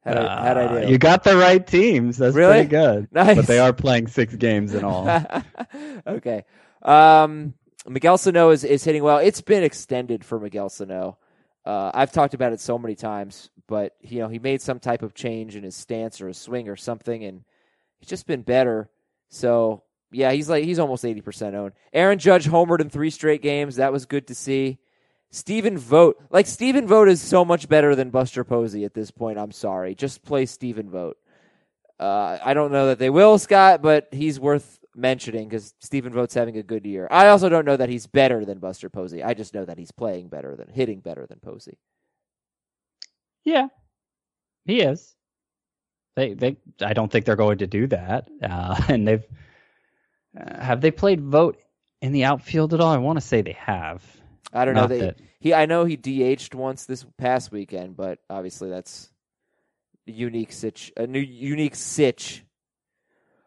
How'd I, how'd I Uh, do? You got the right teams. That's Really? pretty good. Nice. But they are playing six games in all. okay. Um, Miguel Sano is, is hitting well. It's been extended for Miguel Sano. Uh, I've talked about it so many times, but you know he made some type of change in his stance or his swing or something, and he's just been better. So yeah, he's like he's almost eighty percent owned. Aaron Judge homered in three straight games. That was good to see. Stephen Vogt, like Stephen Vogt, is so much better than Buster Posey at this point. I'm sorry, just play Stephen Vogt. Uh, I don't know that they will, Scott, but he's worth mentioning because Stephen Vogt's having a good year. I also don't know that he's better than Buster Posey. I just know that he's playing better than hitting better than Posey. Yeah, he is. They they. I don't think they're going to do that. Uh, and they've uh, have they played Vogt in the outfield at all? I want to say they have. I don't know They, that that- he. I know he DH'd once this past weekend, but obviously that's a unique sitch. A new unique sitch.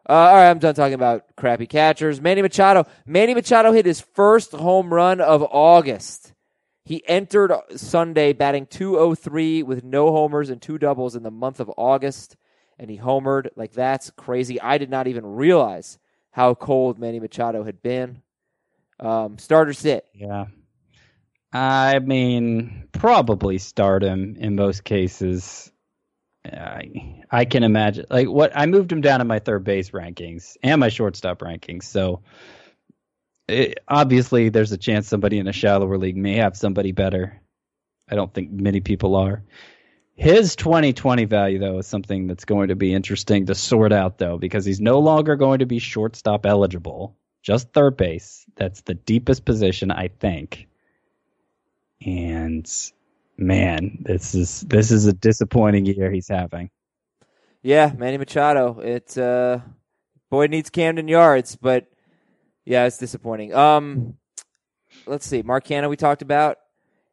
Uh, all right, I'm done talking about crappy catchers. Manny Machado. Manny Machado hit his first home run of August. He entered Sunday batting 203 with no homers and two doubles in the month of August. and he homered. Like that's crazy. I did not even realize how cold Manny Machado had been. Um, starter sit. Yeah. I mean, probably start him in most cases. I, I can imagine. Like what I moved him down in my third base rankings and my shortstop rankings. So it, obviously, there's a chance somebody in a shallower league may have somebody better. I don't think many people are. His 2020 value, though, is something that's going to be interesting to sort out, though, because he's no longer going to be shortstop eligible, just third base. That's the deepest position, I think. And man, this is this is a disappointing year he's having. Yeah, Manny Machado. It uh, boy needs Camden yards, but yeah, it's disappointing. Um, let's see. Mark Canha, we talked about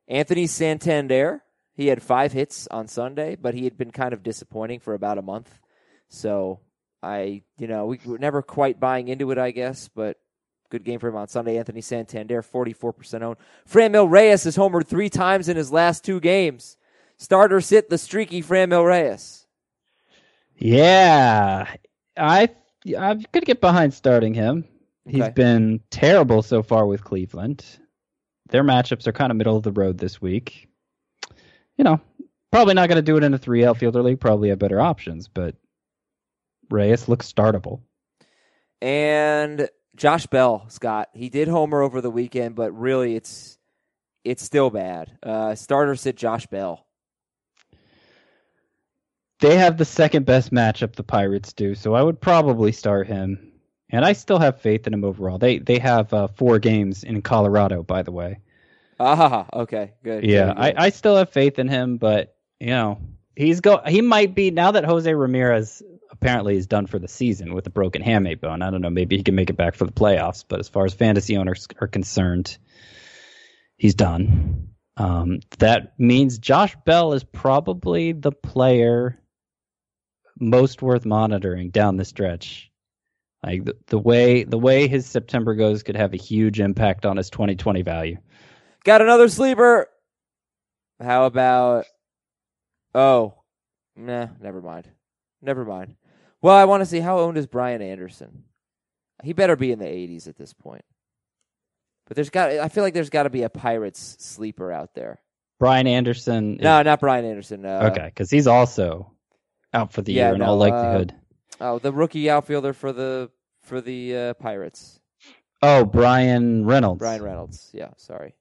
Anthony Santander. He had five hits on Sunday, but he had been kind of disappointing for about a month. So I, you know, we were never quite buying into it, I guess, but good game for him on Sunday. Anthony Santander, 44% owned. Franmil Reyes has homered three times in his last two games. Starter sit the streaky Franmil Reyes. Yeah, I I'm gonna get behind starting him. He's Okay. been terrible so far with Cleveland. Their matchups are kind of middle of the road this week. You know, probably not going to do it in a three outfielder league. Probably have better options, but Reyes looks startable. And Josh Bell, Scott, he did homer over the weekend, but really it's it's still bad. Uh, starter sit Josh Bell. They have the second best matchup the Pirates do, so I would probably start him. And I still have faith in him overall. They they have uh, four games in Colorado, by the way. Ah, okay, good. Yeah, good, I. I still have faith in him, but you know he's go he might be now that Jose Ramirez apparently is done for the season with a broken hamate bone. I don't know, maybe he can make it back for the playoffs, but as far as fantasy owners are concerned, he's done. Um, that means Josh Bell is probably the player most worth monitoring down the stretch. Like the, the way the way his September goes could have a huge impact on his 2020 value. Got another sleeper. How about? Oh, nah, never mind. Never mind. Well, I want to see how owned is Brian Anderson. He better be in the 80s at this point. But there's got. I feel like there's got to be a Pirates sleeper out there. Brian Anderson. is- No, not Brian Anderson. Uh, okay, because he's also out for the yeah, year in no, all uh, likelihood. Oh, the rookie outfielder for the for the uh, Pirates, oh, Bryan Reynolds. Bryan Reynolds. Yeah, sorry.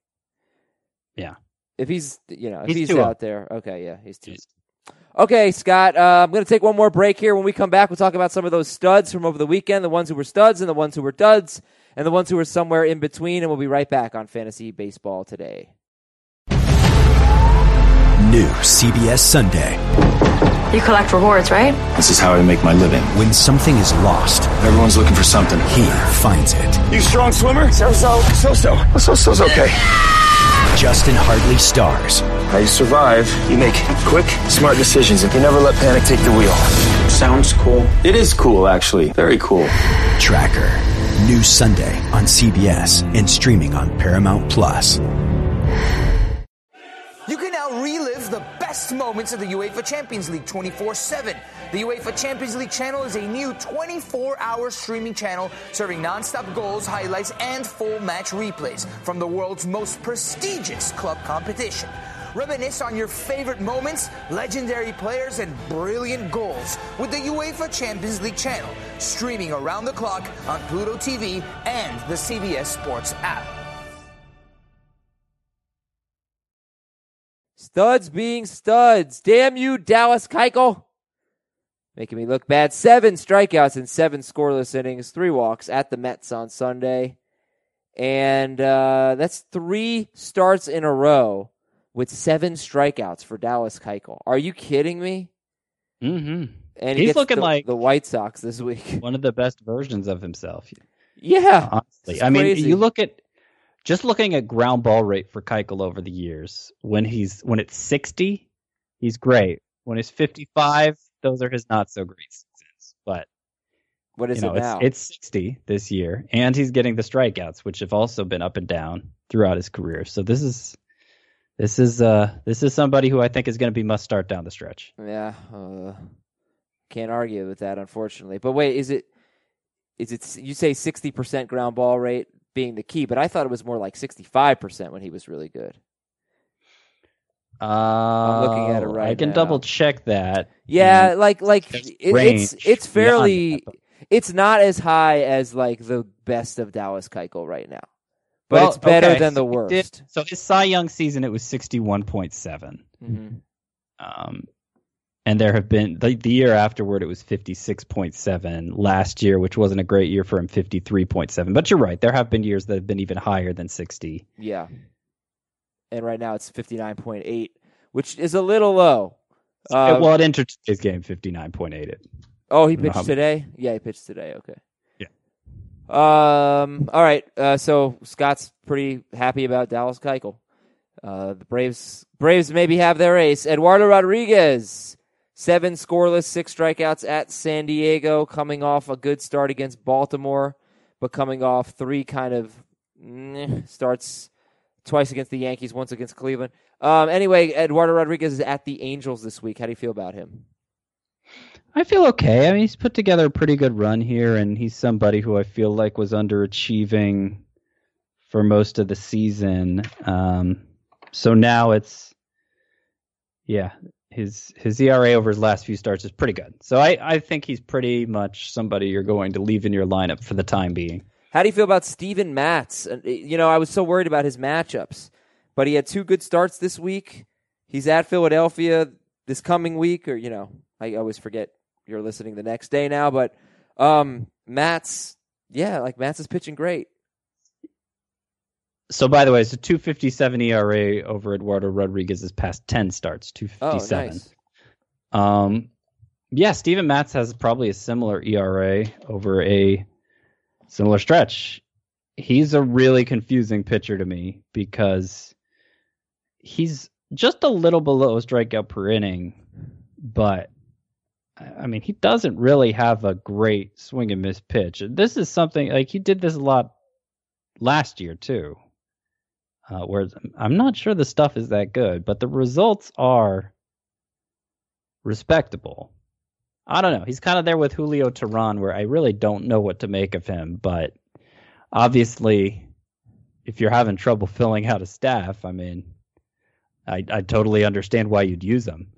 Yeah. If he's you know if He's he's, out there, okay, yeah, he's too. Okay, Scott, uh, I'm going to take one more break here. When we come back, we'll talk about some of those studs from over the weekend, the ones who were studs and the ones who were duds, and the ones who were somewhere in between. And we'll be right back on Fantasy Baseball today. New CBS Sunday. You collect rewards, right? This is how I make my living. When something is lost, Everyone's looking for something. he finds it. You strong swimmer? So so. So so. So so's okay. Justin Hartley stars. How you survive? You make quick, smart decisions, and you never let panic take the wheel. Sounds cool. It is cool, actually. Very cool. Tracker. New Sunday on CBS and streaming on Paramount Plus. You can now relive the best moments of the UEFA Champions League 24 7. The UEFA Champions League channel is a new 24 hour streaming channel serving non stop goals, highlights, and full match replays from the world's most prestigious club competition. Reminisce on your favorite moments, legendary players, and brilliant goals with the UEFA Champions League channel, streaming around the clock on Pluto TV and the CBS Sports app. Studs being studs. Damn you, Dallas Keuchel. Making me look bad. Seven strikeouts in seven scoreless innings, three walks at the Mets on Sunday. And uh, that's three starts in a row with seven strikeouts for Dallas Keuchel. Are you kidding me? Mm-hmm. And he He's looking the, like- the White Sox this week. One of the best versions of himself. yeah. Honestly, I mean, you look at just looking at ground ball rate for Keuchel over the years. When he's when it's sixty, he's great. When it's fifty-five, those are his not so great seasons. But What is you know, it now? it's it's sixty this year, and he's getting the strikeouts, which have also been up and down throughout his career. So this is this is uh this is somebody who I think is going to be must start down the stretch. Yeah. Uh, Can't argue with that, unfortunately. But wait, is it is it you say sixty percent ground ball rate being the key? But I thought it was more like sixty five percent when he was really good. Uh, I'm looking at it right I can now. double check that. Yeah, And like like it, it's it's fairly it's not as high as like the best of Dallas Keuchel right now, but Well, it's better okay, than the so he did- worst. so his Cy Young season, it was sixty-one point seven. Mhm. Um, and there have been the, the year afterward, it was fifty-six point seven. Last year, which wasn't a great year for him, fifty-three point seven. But you're right, there have been years that have been even higher than sixty. Yeah, and right now it's fifty nine point eight, which is a little low. Uh, well, it entered today's game fifty-nine point eight. oh, he I don't know pitched how- today. Yeah, he pitched today. Okay. Um. All right. Uh, so Scott's pretty happy about Dallas Keuchel. Uh, the Braves Braves maybe have their ace. Eduardo Rodriguez, seven scoreless, six strikeouts at San Diego, coming off a good start against Baltimore, but coming off three kind of starts twice against the Yankees, once against Cleveland. Um, anyway, Eduardo Rodriguez is at the Angels this week. How do you feel about him? I feel okay. I mean, he's put together a pretty good run here, and he's somebody who I feel like was underachieving for most of the season. Um, so now it's, yeah, his his ERA over his last few starts is pretty good. So I, I think he's pretty much somebody you're going to leave in your lineup for the time being. How do you feel about Steven Matz? Uh, You know, I was so worried about his matchups, but he had two good starts this week. He's at Philadelphia this coming week, or you know, I always forget you're listening the next day now. But um, Matz, yeah, like Matz is pitching great. So by the way, it's a 257 ERA over Eduardo Rodriguez's past 10 starts, Oh, 257. nice. Um, yeah, Steven Matz has probably a similar ERA over a similar stretch. He's a really confusing pitcher to me because he's just a little below strikeout per inning, but I mean, he doesn't really have a great swing and miss pitch. This is something like he did this a lot last year too. Uh, where I'm not sure the stuff is that good, but the results are respectable. I don't know. He's kind of there with Julio Teheran, where I really don't know what to make of him. But obviously, if you're having trouble filling out a staff, I mean, I I totally understand why you'd use them.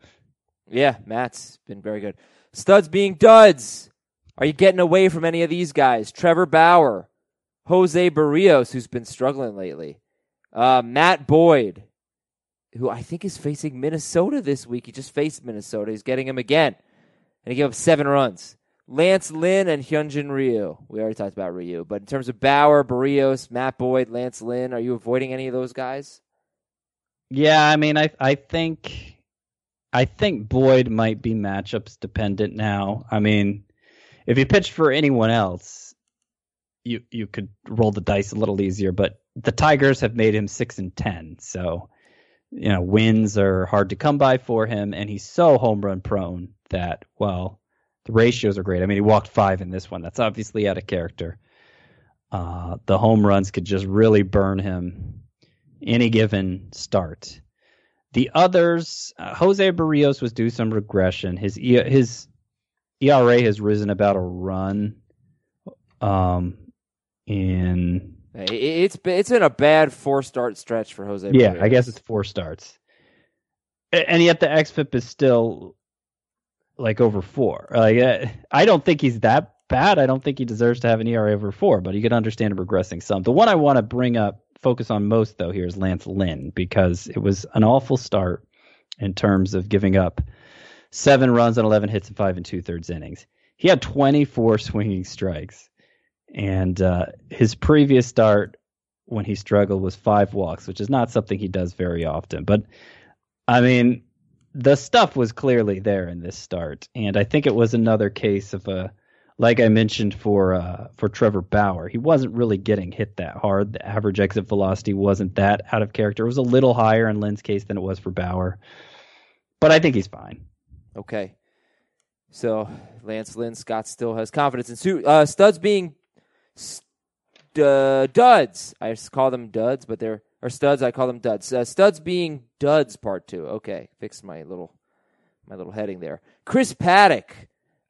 Yeah, Matt's been very good. Studs being duds. Are you getting away from any of these guys? Trevor Bauer, Jose Berrios, who's been struggling lately, uh, Matt Boyd, who I think is facing Minnesota this week. He just faced Minnesota. He's getting him again, and he gave up seven runs. Lance Lynn and Hyunjin Ryu. We already talked about Ryu, but in terms of Bauer, Berrios, Matt Boyd, Lance Lynn, are you avoiding any of those guys? Yeah, I mean, I I think I think Boyd might be matchups dependent now. I mean, if he pitched for anyone else, you you could roll the dice a little easier. But the Tigers have made him six and ten, so you know wins are hard to come by for him, and he's so home run prone that well, the ratios are great. I mean, he walked five in this one. That's obviously out of character. Uh, the home runs could just really burn him any given start. The others, uh, Jose Berrios was due some regression. His e- his ERA has risen about a run. Um, in It's been, it's been a bad four start stretch for Jose. yeah, Berrios. I guess it's four starts, and yet the xFIP is still like over four. Like uh, I don't think he's that bad. I don't think he deserves to have an ERA over four, but you can understand him regressing some. The one I want to bring up, focus on most though here is Lance Lynn because it was an awful start in terms of giving up seven runs on 11 hits in five and two thirds innings. He had 24 swinging strikes, and uh, his previous start when he struggled was five walks, which is not something he does very often. But I mean, the stuff was clearly there in this start, and I think it was another case of a, like I mentioned for uh, for Trevor Bauer, he wasn't really getting hit that hard. The average exit velocity wasn't that out of character. It was a little higher in Lynn's case than it was for Bauer, but I think he's fine. Okay. So Lance Lynn, Scott still has confidence in Su- uh, studs being st- uh, duds. I call them duds, but they're or studs. I call them duds. Uh, studs being duds. Part two. Okay, fixed my little my little heading there. Chris Paddack.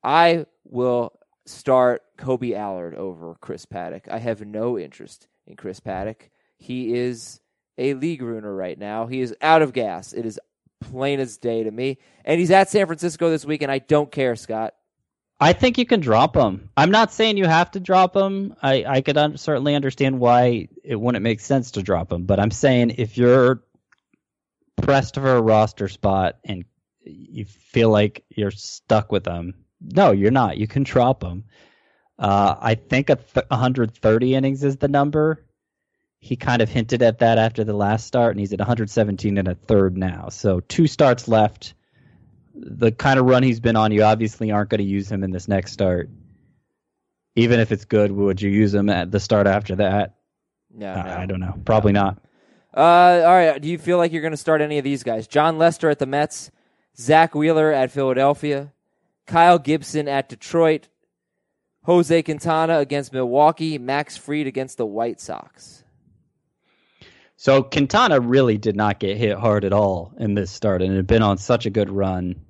I will start Kolby Allard over Chris Paddack. I have no interest in Chris Paddack. He is a league ruiner right now. He is out of gas. It is plain as day to me. And he's at San Francisco this week, and I don't care, Scott. I think you can drop him. I'm not saying you have to drop him. I, I could un- certainly understand why it wouldn't make sense to drop him, but I'm saying if you're pressed for a roster spot and you feel like you're stuck with them, no, you're not. You can drop him. Uh, I think a th- 130 innings is the number. He kind of hinted at that after the last start, and he's at 117 and a third now. So two starts left the kind of run he's been on, you obviously aren't going to use him in this next start. Even if it's good, would you use him at the start after that? No, Uh, no. I don't know. Probably not. Uh, all right. Do you feel like you're going to start any of these guys? Jon Lester at the Mets, Zack Wheeler at Philadelphia, Kyle Gibson at Detroit, Jose Quintana against Milwaukee, Max Fried against the White Sox. So Quintana really did not get hit hard at all in this start, and had been on such a good run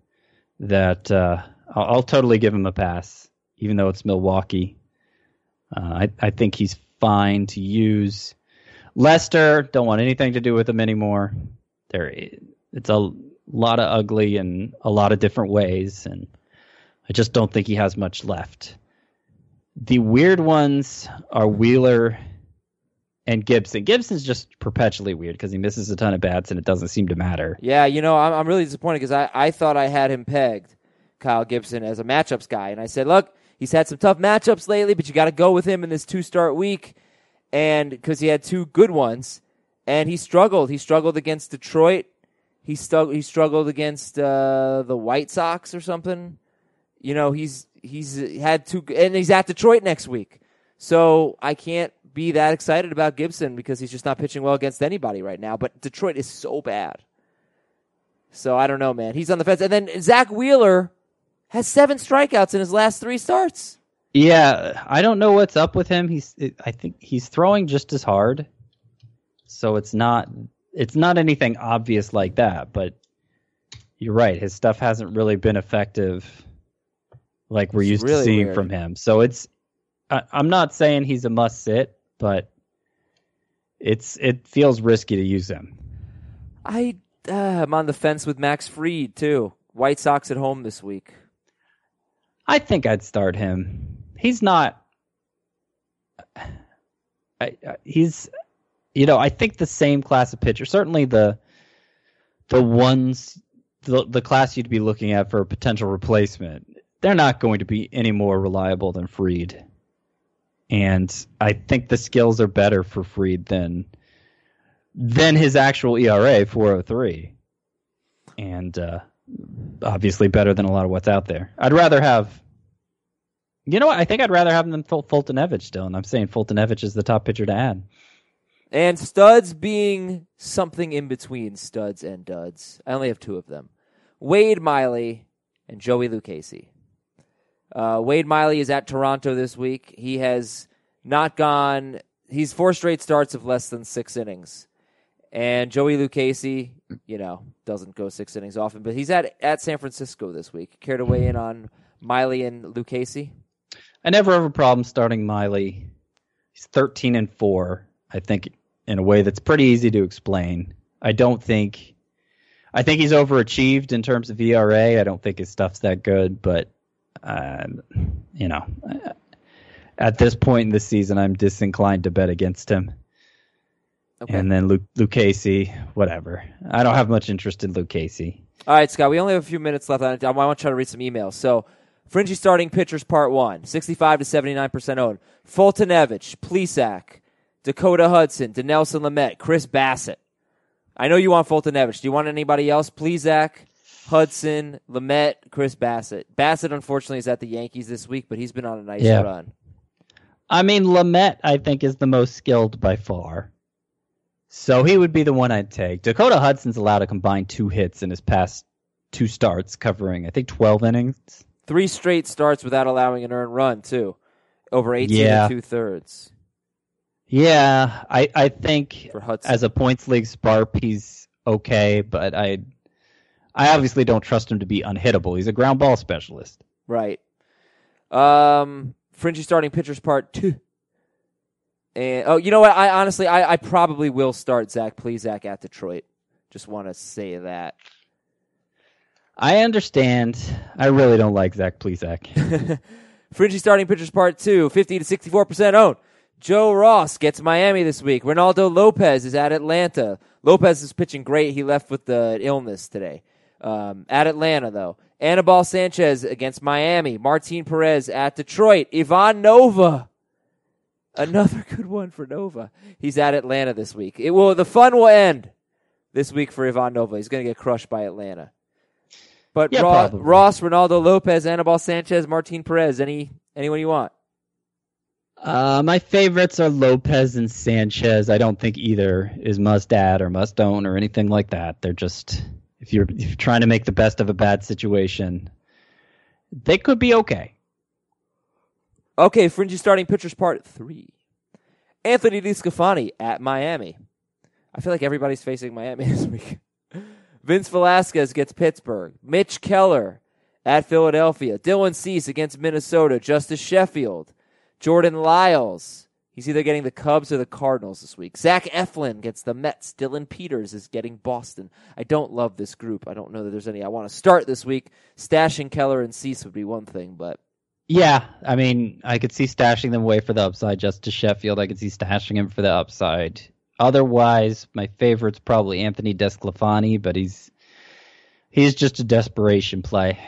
that uh, I'll, I'll totally give him a pass, even though it's Milwaukee. Uh, I, I think he's fine to use. Lester, don't want anything to do with him anymore. There, it's a lot of ugly in a lot of different ways, and I just don't think he has much left. The weird ones are Wheeler and Gibson. Gibson's just perpetually weird because he misses a ton of bats and it doesn't seem to matter. Yeah, you know, I'm, I'm really disappointed because I, I thought I had him pegged, Kyle Gibson, as a matchups guy. And I said, look, he's had some tough matchups lately, but you got to go with him in this two start week. And because he had two good ones, and he struggled. He struggled against Detroit. He, stu- he struggled against uh, the White Sox or something. You know, he's he's uh, had two, and he's at Detroit next week. So I can't be that excited about Gibson because he's just not pitching well against anybody right now. But Detroit is so bad. So I don't know, man. He's on the fence. And then Zack Wheeler has seven strikeouts in his last three starts. Yeah, I don't know what's up with him. He's I think he's throwing just as hard. So it's not it's not anything obvious like that, but you're right. His stuff hasn't really been effective like we're It's used really to seeing weird. from him. So it's I, I'm not saying he's a must sit, but it's it feels risky to use him. I uh, I'm on the fence with Max Fried too. White Sox at home this week. I think I'd start him. He's not. I, I, he's, you know, I think the same class of pitcher. Certainly the, the ones, the the class you'd be looking at for a potential replacement. They're not going to be any more reliable than Fried, and I think the skills are better for Fried than than his actual ERA, four hundred three, and uh, obviously better than a lot of what's out there. I'd rather have. You know what? I think I'd rather have than Ful- Foltynewicz still, and I'm saying Foltynewicz is the top pitcher to add. And studs being something in between studs and duds. I only have two of them. Wade Miley and Joey Lucchesi. Uh, Wade Miley is at Toronto this week. He has not gone. He's four straight starts of less than six innings. And Joey Lucchesi, you know, doesn't go six innings often, but he's at at San Francisco this week. Care to weigh in on Miley and Lucchesi? I never have a problem starting Miley. He's 13 and 4, I think, in a way that's pretty easy to explain. I don't think. I think he's overachieved in terms of ERA. I don't think his stuff's that good, but, um, you know, at this point in the season, I'm disinclined to bet against him. Okay. And then Luke, Lucchesi, whatever. I don't have much interest in Lucchesi. All right, Scott, we only have a few minutes left. I want to try to read some emails. So, Fringy starting pitchers part one 65 to 79% owned. Foltynewicz, Plesac, Dakota Hudson, Dinelson Lamet, Chris Bassitt. I know you want Foltynewicz. Do you want anybody else? Plesac, Hudson, Lamet, Chris Bassitt. Bassitt, unfortunately, is at the Yankees this week, but he's been on a nice Yeah. run. I mean, Lamet, I think, is the most skilled by far. So he would be the one I'd take. Dakota Hudson's allowed to combine two hits in his past two starts, covering, I think, 12 innings. Three straight starts without allowing an earned run, too. Over 18 Yeah. and two thirds. Yeah, I, I think as a points league sparp, he's okay, but I I obviously don't trust him to be unhittable. He's a ground ball specialist. Right. Um, fringy starting pitchers part two. And oh, you know what? I honestly, I, I probably will start Zach Plesac at Detroit. Just want to say that. I understand. I really don't like Zach Plesac. Fringy starting pitchers part two, 50 to 64% owned. Joe Ross gets Miami this week. Reynaldo Lopez is at Atlanta. Lopez is pitching great. He left with the illness today. Um, at Atlanta, though. Anibal Sanchez against Miami. Martin Perez at Detroit. Ivan Nova. Another good one for Nova. He's at Atlanta this week. It will. The fun will end this week for Ivan Nova. He's going to get crushed by Atlanta. But Yeah, Ross. Ross, Reynaldo Lopez, Anibal Sanchez, Martin Perez. Any anyone you want? Uh, my favorites are Lopez and Sanchez. I don't think either is must add or must own or anything like that. They're just if you're if you're trying to make the best of a bad situation, they could be okay. Okay, fringy starting pitchers part three. Anthony DeSclafani at Miami. I feel like everybody's facing Miami this week. Vince Velasquez gets Pittsburgh. Mitch Keller at Philadelphia. Dylan Cease against Minnesota. Justus Sheffield. Jordan Lyles. He's either getting the Cubs or the Cardinals this week. Zach Eflin gets the Mets. Dillon Peters is getting Boston. I don't love this group. I don't know that there's any I want to start this week. Stashing Keller and Cease would be one thing, but Yeah, I mean, I could see stashing them away for the upside just to Sheffield. I could see stashing him for the upside. Otherwise, my favorite's probably Anthony Desclafani, but he's he's just a desperation play.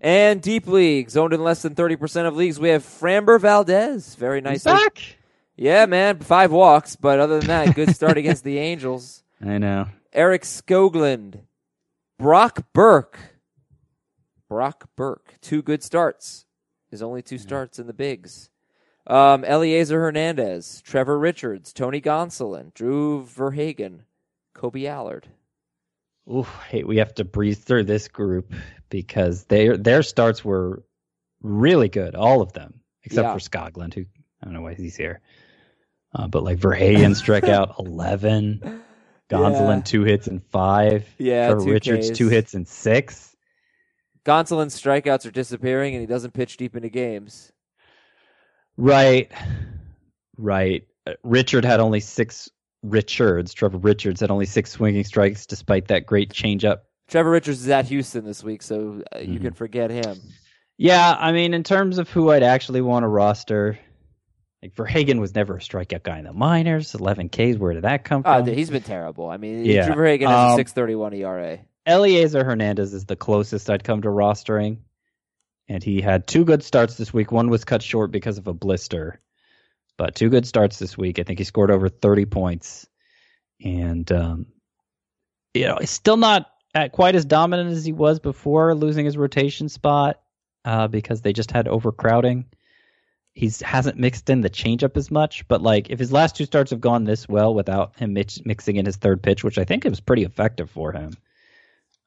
And deep leagues, owned in less than 30% of leagues, we have Framber Valdez. Very nice. He's back. Yeah, man. Five walks, but other than that, good start against the Angels. I know. Eric Skoglund. Brock Burke. Brock Burke. Two good starts. His only two starts in the bigs. Um, Elieser Hernandez. Trevor Richards. Tony Gonsolin. Drew Verhagen. Kolby Allard. Ooh, hey, we have to breeze through this group because their their starts were really good, all of them, except Yeah. for Skoglund, who I don't know why he's here. Uh, but like Verhagen struck out eleven, Gonsolin Yeah. two hits and five, Yeah, Trevor two Richards Ks. two hits and six. Gonsolin's strikeouts are disappearing, and he doesn't pitch deep into games. Right, right. Uh, Richard had only six. Richards, Trevor Richards had only six swinging strikes, despite that great changeup. Trevor Richards is at Houston this week, so uh, you Mhm. can forget him. Yeah, I mean, in terms of who I'd actually want to roster, like Verhagen was never a strikeout guy in the minors. Eleven Ks, where did that come Oh, from? dude, he's been terrible. I mean, Yeah. Drew Verhagen has a Um, 6.31 ERA. Elieser Hernandez is the closest I'd come to rostering, and he had two good starts this week. One was cut short because of a blister, but two good starts this week. I think he scored over thirty points, and um, you know, he's still not at quite as dominant as he was before losing his rotation spot uh, because they just had overcrowding. He's hasn't mixed in the changeup as much, but like if his last two starts have gone this well without him mix, mixing in his third pitch, which I think it was pretty effective for him.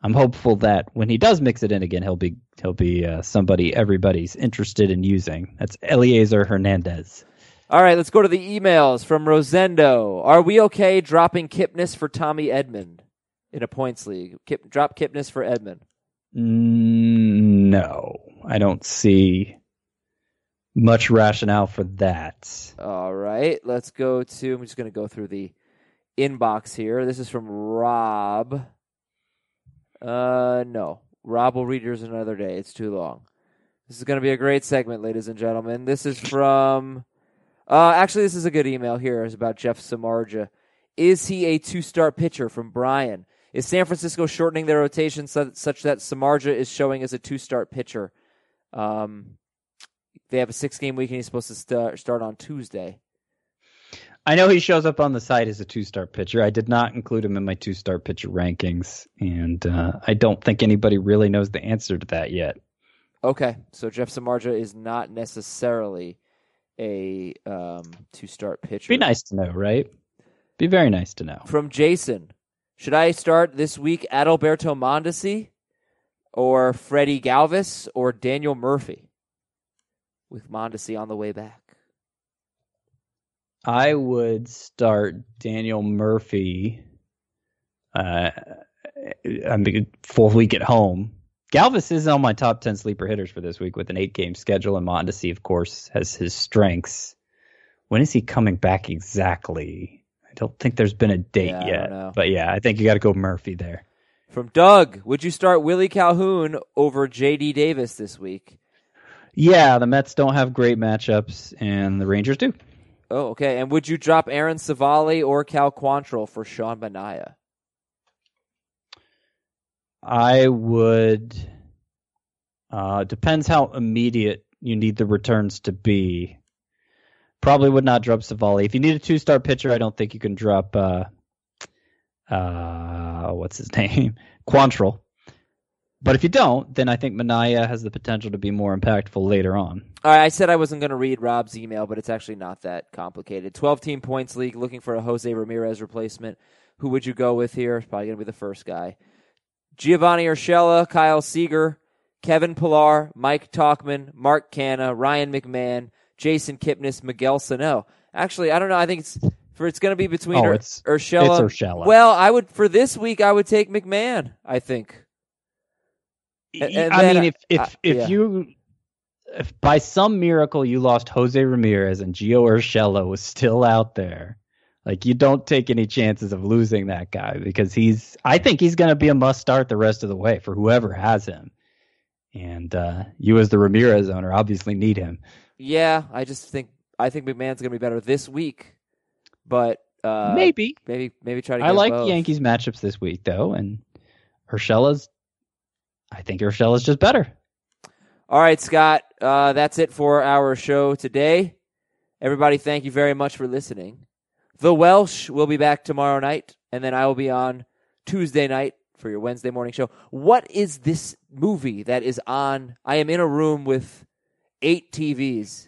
I'm hopeful that when he does mix it in again, he'll be he'll be uh, somebody everybody's interested in using. That's Elieser Hernandez. All right, let's go to the emails from Rosendo. Are we okay dropping Kipnis for Tommy Edman in a points league? Kip, drop Kipnis for Edman. Mm, No, I don't see much rationale for that. All right, let's go to. I'm just going to go through the inbox here. This is from Rob. Uh, no, Rob will read yours another day. It's too long. This is going to be a great segment, ladies and gentlemen. This is from. Uh, actually, this is a good email here. It's about Jeff Samardzija. Is he a two-star pitcher from Brian? Is San Francisco shortening their rotation such that Samardzija is showing as a two-star pitcher? Um, they have a six-game week and he's supposed to start start on Tuesday. I know he shows up on the site as a two-star pitcher. I did not include him in my two-star pitcher rankings, and uh, I don't think anybody really knows the answer to that yet. Okay, so Jeff Samardzija is not necessarily a um, two star pitcher. Be nice to know, right? Be very nice to know. From Jason, should I start this week Adalberto Mondesi or Freddie Galvis or Daniel Murphy with Mondesi on the way back? I would start Daniel Murphy. Uh, I mean, full week at home Galvis is on my top 10 sleeper hitters for this week with an eight game schedule, and Mondesi, of course, has his strengths. When is he coming back exactly? I don't think there's been a date Yeah, yet. But yeah, I think you got to go Murphy there. From Doug, would you start Willie Calhoun over J.D. Davis this week? Yeah, the Mets don't have great matchups, and the Rangers do. Oh, okay. And would you drop Aaron Civale or Cal Quantrill for Sean Manaea? I would. Uh, depends how immediate you need the returns to be. Probably would not drop Civale. If you need a two star pitcher, I don't think you can drop. Uh, uh, what's his name? Quantrill. But if you don't, then I think Manaea has the potential to be more impactful later on. All right, I said I wasn't going to read Rob's email, but it's actually not that complicated. 12 team points league looking for a Jose Ramirez replacement. Who would you go with here? It's probably going to be the first guy. Giovanny Urshela, Kyle Seager, Kevin Pillar, Mike Tauchman, Mark Canha, Ryan McMahon, Jason Kipnis, Miguel Sano. Actually, I don't know. I think it's for it's going to be between Oh, Ur- it's- Urshela. it's Urshela. Well, I would for this week. I would take McMahon. I think. And- and I then mean, if if I- if yeah. you if by some miracle you lost Jose Ramirez and Gio Urshela was still out there, like you don't take any chances of losing that guy because he's. I think he's going to be a must start the rest of the way for whoever has him. And uh, you, as the Ramirez owner, obviously need him. Yeah, I just think I think McMahon's going to be better this week, but uh, Maybe. maybe, maybe try to. I like both. Yankees matchups this week though, and Urshela's. I think Urshela's just better. All right, Scott. Uh, that's it for our show today. Everybody, thank you very much for listening. The Welsh will be back tomorrow night, and then I will be on Tuesday night for your Wednesday morning show. What is this movie that is on? I am in a room with eight TVs.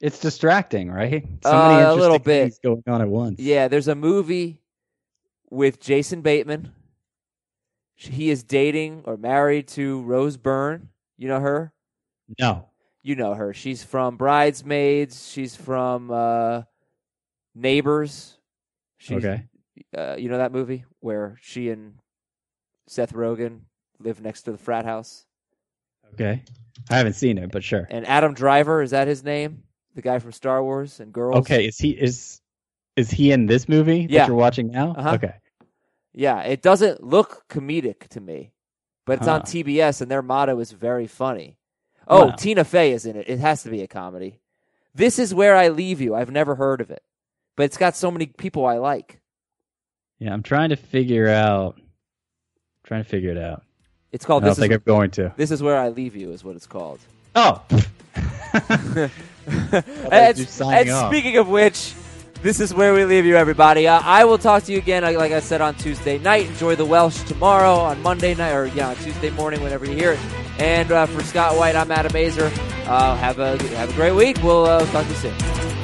It's distracting, right? So Uh, many a little bit. going on at once. Yeah, there's a movie with Jason Bateman. He is dating or married to Rose Byrne. You know her? No. You know her. She's from Bridesmaids. She's from uh, Neighbors. She's, Okay. Uh, you know that movie where she and Seth Rogen live next to the frat house? Okay. I haven't seen it, but sure. And Adam Driver, is that his name? The guy from Star Wars and Girls? Okay, is he is is he in this movie Yeah. that you're watching now? Uh-huh. Okay. Yeah, it doesn't look comedic to me, but it's on TBS and their motto is very funny. Oh, Wow. Tina Fey is in it. It has to be a comedy. This is where I leave you. I've never heard of it, but it's got so many people I like. Yeah, I'm trying to figure out trying to figure it out. It's called I don't this is, think I'm going to. this is where I leave you is what it's called. Oh. and, and speaking of which, this is where we leave you, everybody. Uh, I will talk to you again, like, I said, on Tuesday night. Enjoy the Welsh tomorrow, on Monday night, or yeah, Tuesday morning, whenever you hear it. And uh, for Scott White, I'm Adam Aizer. Uh, have a have a great week. We'll uh, talk to you soon.